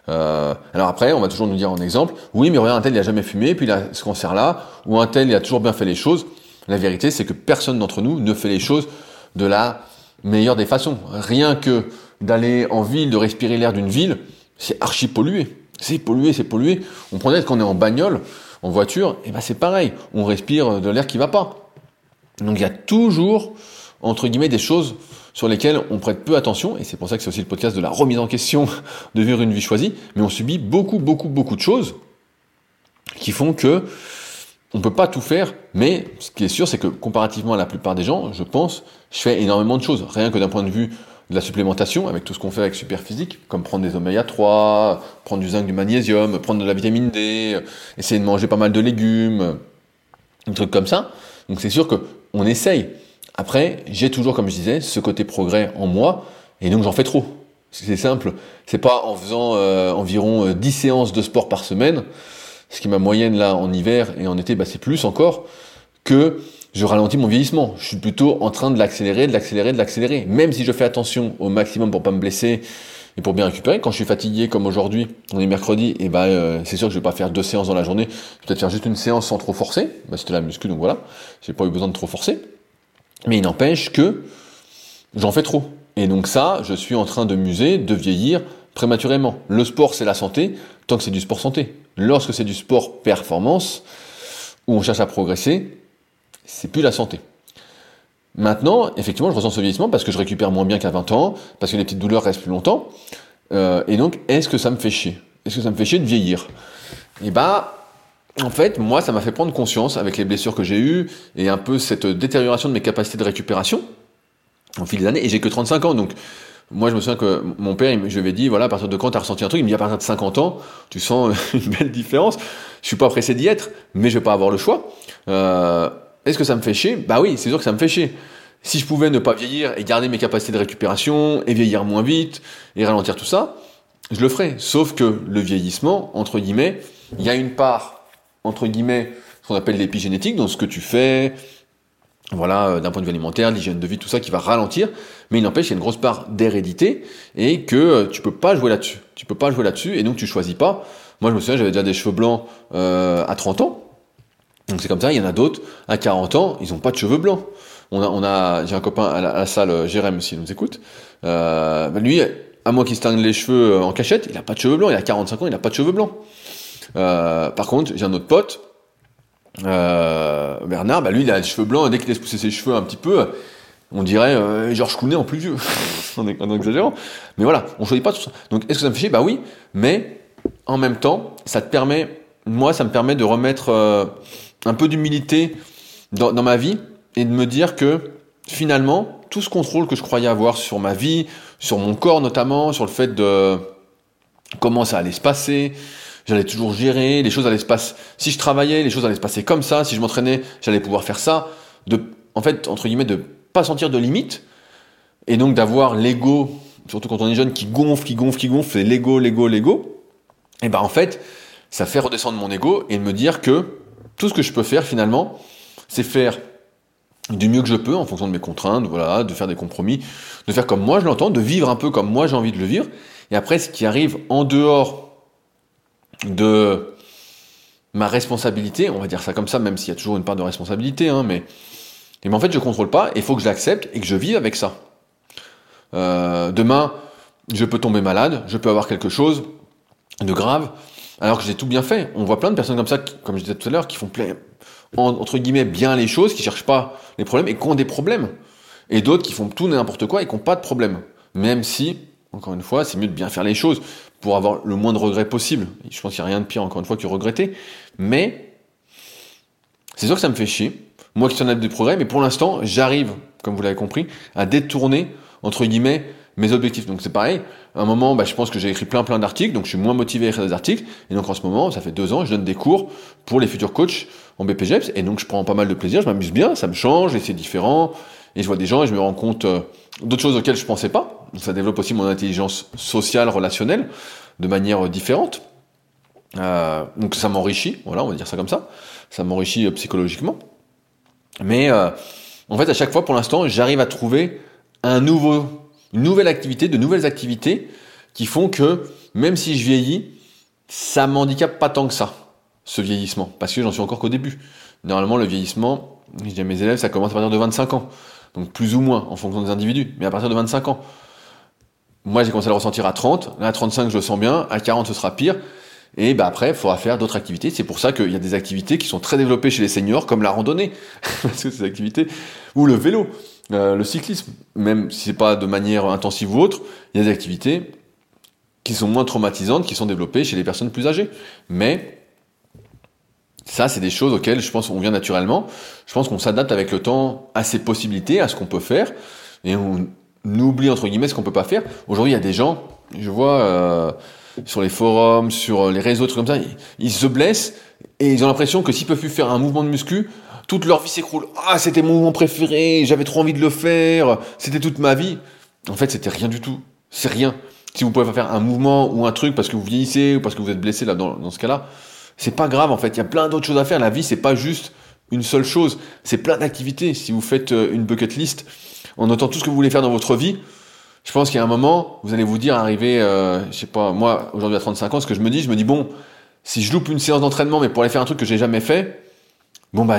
Euh, alors après, on va toujours nous dire en exemple, oui mais regarde un tel il a jamais fumé, puis il a ce cancer là, ou un tel il a toujours bien fait les choses. La vérité c'est que personne d'entre nous ne fait les choses de la meilleure des façons. Rien que d'aller en ville, de respirer l'air d'une ville, c'est archi pollué. C'est pollué, c'est pollué. On prenait quand on est en bagnole, en voiture, et ben c'est pareil. On respire de l'air qui va pas. Donc il y a toujours, entre guillemets, des choses sur lesquelles on prête peu attention, et c'est pour ça que c'est aussi le podcast de la remise en question de vivre une vie choisie, mais on subit beaucoup, beaucoup, beaucoup de choses qui font que on peut pas tout faire, mais ce qui est sûr, c'est que comparativement à la plupart des gens, je pense, je fais énormément de choses, rien que d'un point de vue de la supplémentation, avec tout ce qu'on fait avec Superphysique, comme prendre des oméga 3, prendre du zinc, du magnésium, prendre de la vitamine D, essayer de manger pas mal de légumes, un truc comme ça. Donc c'est sûr que on essaye. Après, j'ai toujours, comme je disais, ce côté progrès en moi, et donc j'en fais trop. C'est simple. C'est pas en faisant euh, environ 10 euh, séances de sport par semaine, ce qui est ma moyenne là en hiver et en été, bah, c'est plus encore, que je ralentis mon vieillissement. Je suis plutôt en train de l'accélérer, de l'accélérer, de l'accélérer. Même si je fais attention au maximum pour pas me blesser et pour bien récupérer. Quand je suis fatigué comme aujourd'hui, on est mercredi, et bah euh, c'est sûr que je vais pas faire deux séances dans la journée. Je vais peut-être faire juste une séance sans trop forcer. Bah, c'était la muscu, donc voilà. J'ai pas eu besoin de trop forcer. Mais il n'empêche que j'en fais trop. Et donc ça, je suis en train de muser, de vieillir prématurément. Le sport, c'est la santé, tant que c'est du sport santé. Lorsque c'est du sport performance, où on cherche à progresser, c'est plus la santé. Maintenant, effectivement, je ressens ce vieillissement parce que je récupère moins bien qu'à 20 ans, parce que les petites douleurs restent plus longtemps. Euh, et donc, est-ce que ça me fait chier? Est-ce que ça me fait chier de vieillir? Et eh bah, en fait, moi, ça m'a fait prendre conscience avec les blessures que j'ai eues et un peu cette détérioration de mes capacités de récupération au fil des années. Et j'ai que 35 ans, donc moi, je me souviens que mon père, je lui avais dit, voilà, à partir de quand tu as ressenti un truc? Il me dit, à partir de 50 ans, tu sens une belle différence. Je suis pas pressé d'y être, mais je vais pas avoir le choix. Euh, est-ce que ça me fait chier? Bah oui, c'est sûr que ça me fait chier. Si je pouvais ne pas vieillir et garder mes capacités de récupération et vieillir moins vite et ralentir tout ça, je le ferais. Sauf que le vieillissement, entre guillemets, il y a une part, entre guillemets, ce qu'on appelle l'épigénétique, dans ce que tu fais, voilà, euh, d'un point de vue alimentaire, l'hygiène de vie, tout ça qui va ralentir, mais il n'empêche qu'il y a une grosse part d'hérédité et que euh, tu peux pas jouer là-dessus. Tu peux pas jouer là-dessus et donc tu choisis pas. Moi, je me souviens, j'avais déjà des cheveux blancs euh, à 30 ans. Donc c'est comme ça, il y en a d'autres, à 40 ans, ils n'ont pas de cheveux blancs. On a, on a, j'ai un copain à la, salle, euh, Jérém, s'il nous écoute. Euh, bah, lui, à moins qu'il se les cheveux euh, en cachette, il n'a pas de cheveux blancs. Il a 45 ans, il n'a pas de cheveux blancs. Par contre, j'ai un autre pote, Bernard, bah lui, il a les cheveux blancs. Dès qu'il laisse pousser ses cheveux un petit peu, on dirait Georges Clooney en plus vieux, en, en exagérant. Mais voilà, on choisit pas tout ça. Donc, est-ce que ça me fait chier? Bah oui, mais en même temps, ça te permet, moi, ça me permet de remettre un peu d'humilité dans, ma vie et de me dire que finalement, tout ce contrôle que je croyais avoir sur ma vie, sur mon corps notamment, sur le fait de comment ça allait se passer, j'allais toujours gérer, les choses allaient se passer. Si je travaillais, les choses allaient se passer comme ça. Si je m'entraînais, j'allais pouvoir faire ça. De, en fait, entre guillemets, de pas sentir de limite et donc d'avoir l'ego, surtout quand on est jeune, qui gonfle, qui gonfle, qui gonfle, c'est l'ego, l'ego, l'ego. Et ben en fait, ça fait redescendre mon ego et de me dire que tout ce que je peux faire finalement, c'est faire du mieux que je peux en fonction de mes contraintes, voilà, de faire des compromis, de faire comme moi je l'entends, de vivre un peu comme moi j'ai envie de le vivre. Et après, ce qui arrive en dehors de ma responsabilité, on va dire ça comme ça, même s'il y a toujours une part de responsabilité, hein, mais, mais en fait je contrôle pas, il faut que je l'accepte et que je vive avec ça. Euh, demain, je peux tomber malade, je peux avoir quelque chose de grave, alors que j'ai tout bien fait. On voit plein de personnes comme ça, comme je disais tout à l'heure, qui font plein, entre guillemets bien les choses, qui cherchent pas les problèmes et qui ont des problèmes. Et d'autres qui font tout n'importe quoi et qui n'ont pas de problème. Même si, encore une fois, c'est mieux de bien faire les choses pour avoir le moins de regrets possible. Je pense qu'il n'y a rien de pire, encore une fois, que regretter. Mais, c'est sûr que ça me fait chier. Moi qui suis un des progrès, mais pour l'instant, j'arrive, comme vous l'avez compris, à détourner, entre guillemets, mes objectifs. Donc c'est pareil. À un moment, bah, je pense que j'ai écrit plein plein d'articles, donc je suis moins motivé à écrire des articles. Et donc en ce moment, ça fait deux ans, je donne des cours pour les futurs coachs en BPGEPS. Et donc je prends pas mal de plaisir, je m'amuse bien, ça me change et c'est différent. Et je vois des gens et je me rends compte euh, d'autres choses auxquelles je pensais pas. Ça développe aussi mon intelligence sociale, relationnelle, de manière différente. Euh, donc ça m'enrichit, voilà, on va dire ça comme ça. Ça m'enrichit psychologiquement. Mais en fait, à chaque fois, pour l'instant, j'arrive à trouver un nouveau, une nouvelle activité, de nouvelles activités qui font que même si je vieillis, ça m'handicape pas tant que ça, ce vieillissement, parce que j'en suis encore qu'au début. Normalement, le vieillissement, je dis à mes élèves, ça commence à partir de 25 ans. Donc plus ou moins, en fonction des individus, mais à partir de 25 ans. Moi, j'ai commencé à le ressentir à 30, là à 35, je le sens bien, à 40, ce sera pire. Et bah après, il faudra faire d'autres activités. C'est pour ça qu'il y a des activités qui sont très développées chez les seniors, comme la randonnée, parce que ces activités, ou le vélo, euh, le cyclisme, même si c'est pas de manière intensive ou autre, il y a des activités qui sont moins traumatisantes, qui sont développées chez les personnes plus âgées. Mais ça, c'est des choses auxquelles je pense qu'on vient naturellement. Je pense qu'on s'adapte avec le temps à ses possibilités, à ce qu'on peut faire, et on oublie entre guillemets ce qu'on peut pas faire. Aujourd'hui, il y a des gens, je vois euh, sur les forums, sur les réseaux, trucs comme ça, ils, se blessent et ils ont l'impression que s'ils peuvent plus faire un mouvement de muscu, toute leur vie s'écroule. Ah, c'était mon mouvement préféré, j'avais trop envie de le faire, c'était toute ma vie. En fait, c'était rien du tout. C'est rien. Si vous pouvez pas faire un mouvement ou un truc parce que vous vieillissez ou parce que vous êtes blessé là dans, dans ce cas-là, c'est pas grave en fait. Il y a plein d'autres choses à faire. La vie, c'est pas juste une seule chose. C'est plein d'activités. Si vous faites euh, une bucket list en notant tout ce que vous voulez faire dans votre vie, je pense qu'il y a un moment, vous allez vous dire, arriver, euh, je sais pas, moi aujourd'hui à 35 ans, ce que je me dis, je me dis bon, si je loupe une séance d'entraînement, mais pour aller faire un truc que j'ai jamais fait, bon bah,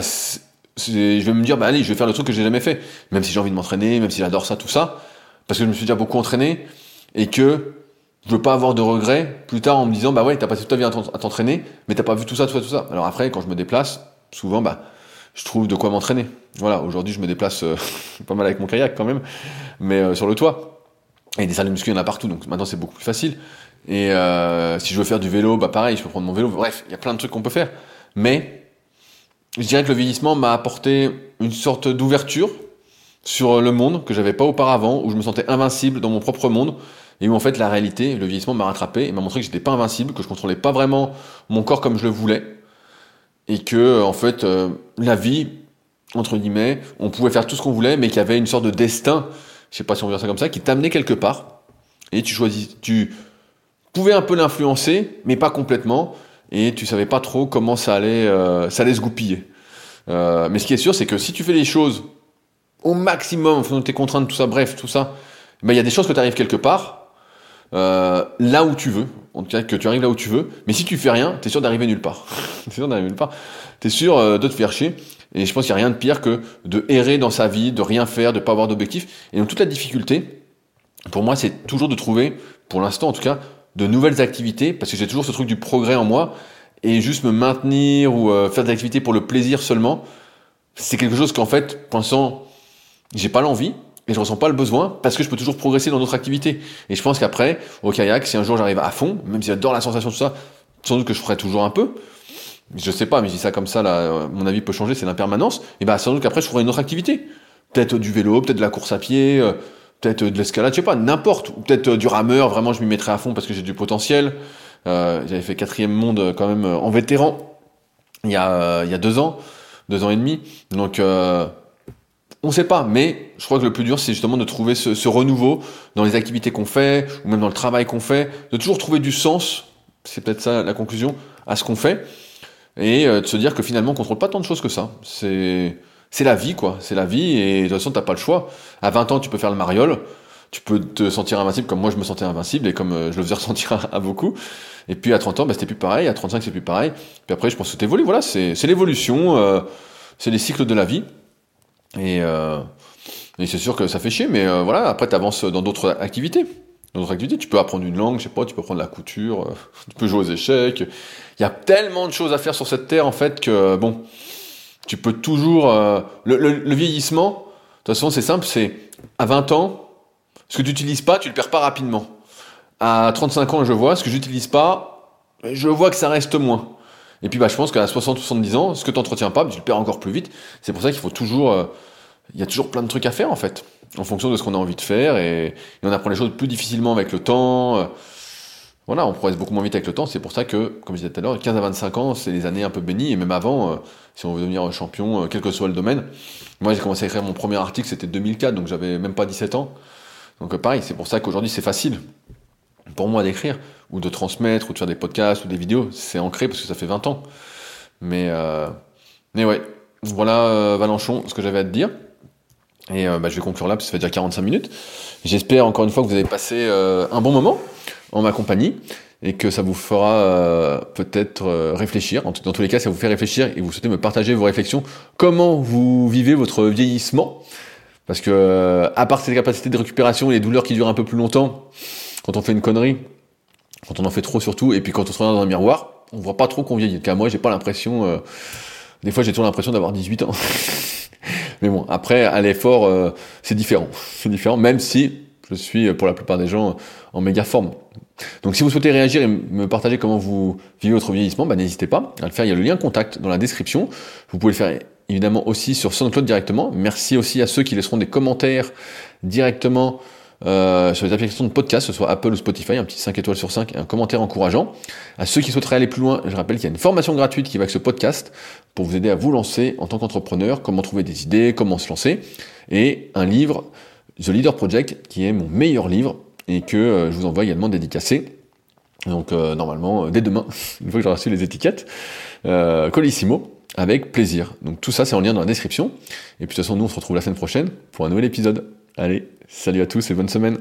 je vais me dire bah allez, je vais faire le truc que j'ai jamais fait, même si j'ai envie de m'entraîner, même si j'adore ça, tout ça, parce que je me suis déjà beaucoup entraîné et que je veux pas avoir de regrets plus tard en me disant bah ouais t'as passé toute ta vie à t'entraîner mais t'as pas vu tout ça tout ça tout ça. Alors après quand je me déplace souvent bah je trouve de quoi m'entraîner. Voilà aujourd'hui je me déplace euh, pas mal avec mon kayak quand même mais euh, sur le toit et des salles de muscu il y en a partout donc maintenant c'est beaucoup plus facile. Et euh, si je veux faire du vélo bah pareil je peux prendre mon vélo. Bref il y a plein de trucs qu'on peut faire. Mais je dirais que le vieillissement m'a apporté une sorte d'ouverture sur le monde que j'avais pas auparavant où je me sentais invincible dans mon propre monde et où en fait la réalité, le vieillissement m'a rattrapé et m'a montré que j'étais pas invincible, que je contrôlais pas vraiment mon corps comme je le voulais, et que en fait euh, la vie, entre guillemets, on pouvait faire tout ce qu'on voulait, mais qu'il y avait une sorte de destin, je sais pas si on veut dire ça comme ça, qui t'amenait quelque part, et tu choisis, tu pouvais un peu l'influencer, mais pas complètement, et tu savais pas trop comment ça allait, euh, ça allait se goupiller. Euh, mais ce qui est sûr, c'est que si tu fais les choses au maximum, en de tes contraintes, tout ça, bref, tout ça, ben, il y a des choses que tu arrives quelque part, euh, là où tu veux, en tout cas que tu arrives là où tu veux, mais si tu fais rien, t'es sûr d'arriver nulle part. t'es sûr d'arriver nulle part. T'es sûr de te faire chier. Et je pense qu'il n'y a rien de pire que de errer dans sa vie, de rien faire, de pas avoir d'objectif. Et donc toute la difficulté, pour moi, c'est toujours de trouver, pour l'instant en tout cas, de nouvelles activités, parce que j'ai toujours ce truc du progrès en moi, et juste me maintenir ou euh, faire des activités pour le plaisir seulement, c'est quelque chose qu'en fait, pour l'instant, j'ai pas l'envie, et je ressens pas le besoin parce que je peux toujours progresser dans d'autres activités. Et je pense qu'après, au kayak, si un jour j'arrive à fond, même si j'adore la sensation de ça, sans doute que je ferai toujours un peu. Je sais pas, mais je dis ça comme ça, euh, mon avis peut changer, c'est l'impermanence. Et bah, sans doute qu'après, je ferai une autre activité. Peut-être du vélo, peut-être de la course à pied, euh, peut-être de l'escalade, je sais pas, n'importe. Ou peut-être euh, du rameur, vraiment, je m'y mettrai à fond parce que j'ai du potentiel. Euh, j'avais fait quatrième monde quand même en vétéran il y a, il y a deux ans, deux ans et demi. Donc, on sait pas, mais je crois que le plus dur, c'est justement de trouver ce, renouveau dans les activités qu'on fait, ou même dans le travail qu'on fait, de toujours trouver du sens, c'est peut-être ça la conclusion, à ce qu'on fait, et euh, de se dire que finalement, on contrôle pas tant de choses que ça. C'est c'est la vie, quoi. C'est la vie, et de toute façon, t'as pas le choix. À 20 ans, tu peux faire le mariole, tu peux te sentir invincible comme moi je me sentais invincible, et comme euh, je le faisais ressentir à, beaucoup. Et puis à 30 ans, bah, c'était plus pareil, à 35, c'est plus pareil. Puis après, je pense que t'évolues, voilà, c'est l'évolution, euh, c'est les cycles de la vie. Et, euh, et c'est sûr que ça fait chier, mais euh, voilà, après tu avances dans d'autres activités. Dans d'autres activités, tu peux apprendre une langue, je sais pas, tu peux prendre la couture, euh, tu peux jouer aux échecs. Il y a tellement de choses à faire sur cette terre en fait que bon, tu peux toujours. Euh, le, vieillissement, de toute façon, c'est simple, c'est à 20 ans, ce que tu n'utilises pas, tu le perds pas rapidement. À 35 ans, je vois, ce que j'utilise pas, je vois que ça reste moins. Et puis bah, je pense qu'à 60-70 ans, ce que tu n'entretiens pas, tu le perds encore plus vite. C'est pour ça qu'il faut toujours... Euh, il y a toujours plein de trucs à faire en fait, en fonction de ce qu'on a envie de faire. Et, on apprend les choses plus difficilement avec le temps. Euh, voilà, on progresse beaucoup moins vite avec le temps. C'est pour ça que, comme je disais tout à l'heure, 15 à 25 ans, c'est les années un peu bénies. Et même avant, euh, si on veut devenir champion, quel que soit le domaine. Moi, j'ai commencé à écrire mon premier article, c'était 2004, donc j'avais même pas 17 ans. Donc pareil, c'est pour ça qu'aujourd'hui c'est facile pour moi d'écrire, ou de transmettre, ou de faire des podcasts, ou des vidéos. C'est ancré parce que ça fait 20 ans. Mais, mais ouais, voilà Valenchon, ce que j'avais à te dire. Et bah, je vais conclure là parce que ça fait déjà 45 minutes. J'espère encore une fois que vous avez passé un bon moment en ma compagnie et que ça vous fera euh, peut-être euh, réfléchir. Dans tous les cas, ça vous fait réfléchir et vous souhaitez me partager vos réflexions. Comment vous vivez votre vieillissement? Parce que euh, à part cette capacité de récupération et les douleurs qui durent un peu plus longtemps, quand on fait une connerie, quand on en fait trop surtout, et puis quand on se regarde dans un miroir, on voit pas trop qu'on vieillit. Car moi, j'ai pas l'impression. des fois, j'ai toujours l'impression d'avoir 18 ans. Mais bon, après, à l'effort, c'est différent. C'est différent, même si je suis pour la plupart des gens en méga forme. Donc si vous souhaitez réagir et me partager comment vous vivez votre vieillissement, bah, n'hésitez pas à le faire. Il y a le lien contact dans la description. Vous pouvez le faire évidemment aussi sur SoundCloud directement. Merci aussi à ceux qui laisseront des commentaires directement euh, sur les applications de podcast, que ce soit Apple ou Spotify, un petit 5 étoiles sur 5 et un commentaire encourageant. À ceux qui souhaiteraient aller plus loin, je rappelle qu'il y a une formation gratuite qui va avec ce podcast pour vous aider à vous lancer en tant qu'entrepreneur, comment trouver des idées, comment se lancer, et un livre, The Leader Project, qui est mon meilleur livre et que euh, je vous envoie également dédicacé. Donc euh, normalement, euh, dès demain, une fois que j'aurai reçu les étiquettes, Colissimo, avec plaisir. Donc tout ça, c'est en lien dans la description. Et puis de toute façon, nous, on se retrouve la semaine prochaine pour un nouvel épisode. Allez, salut à tous et bonne semaine.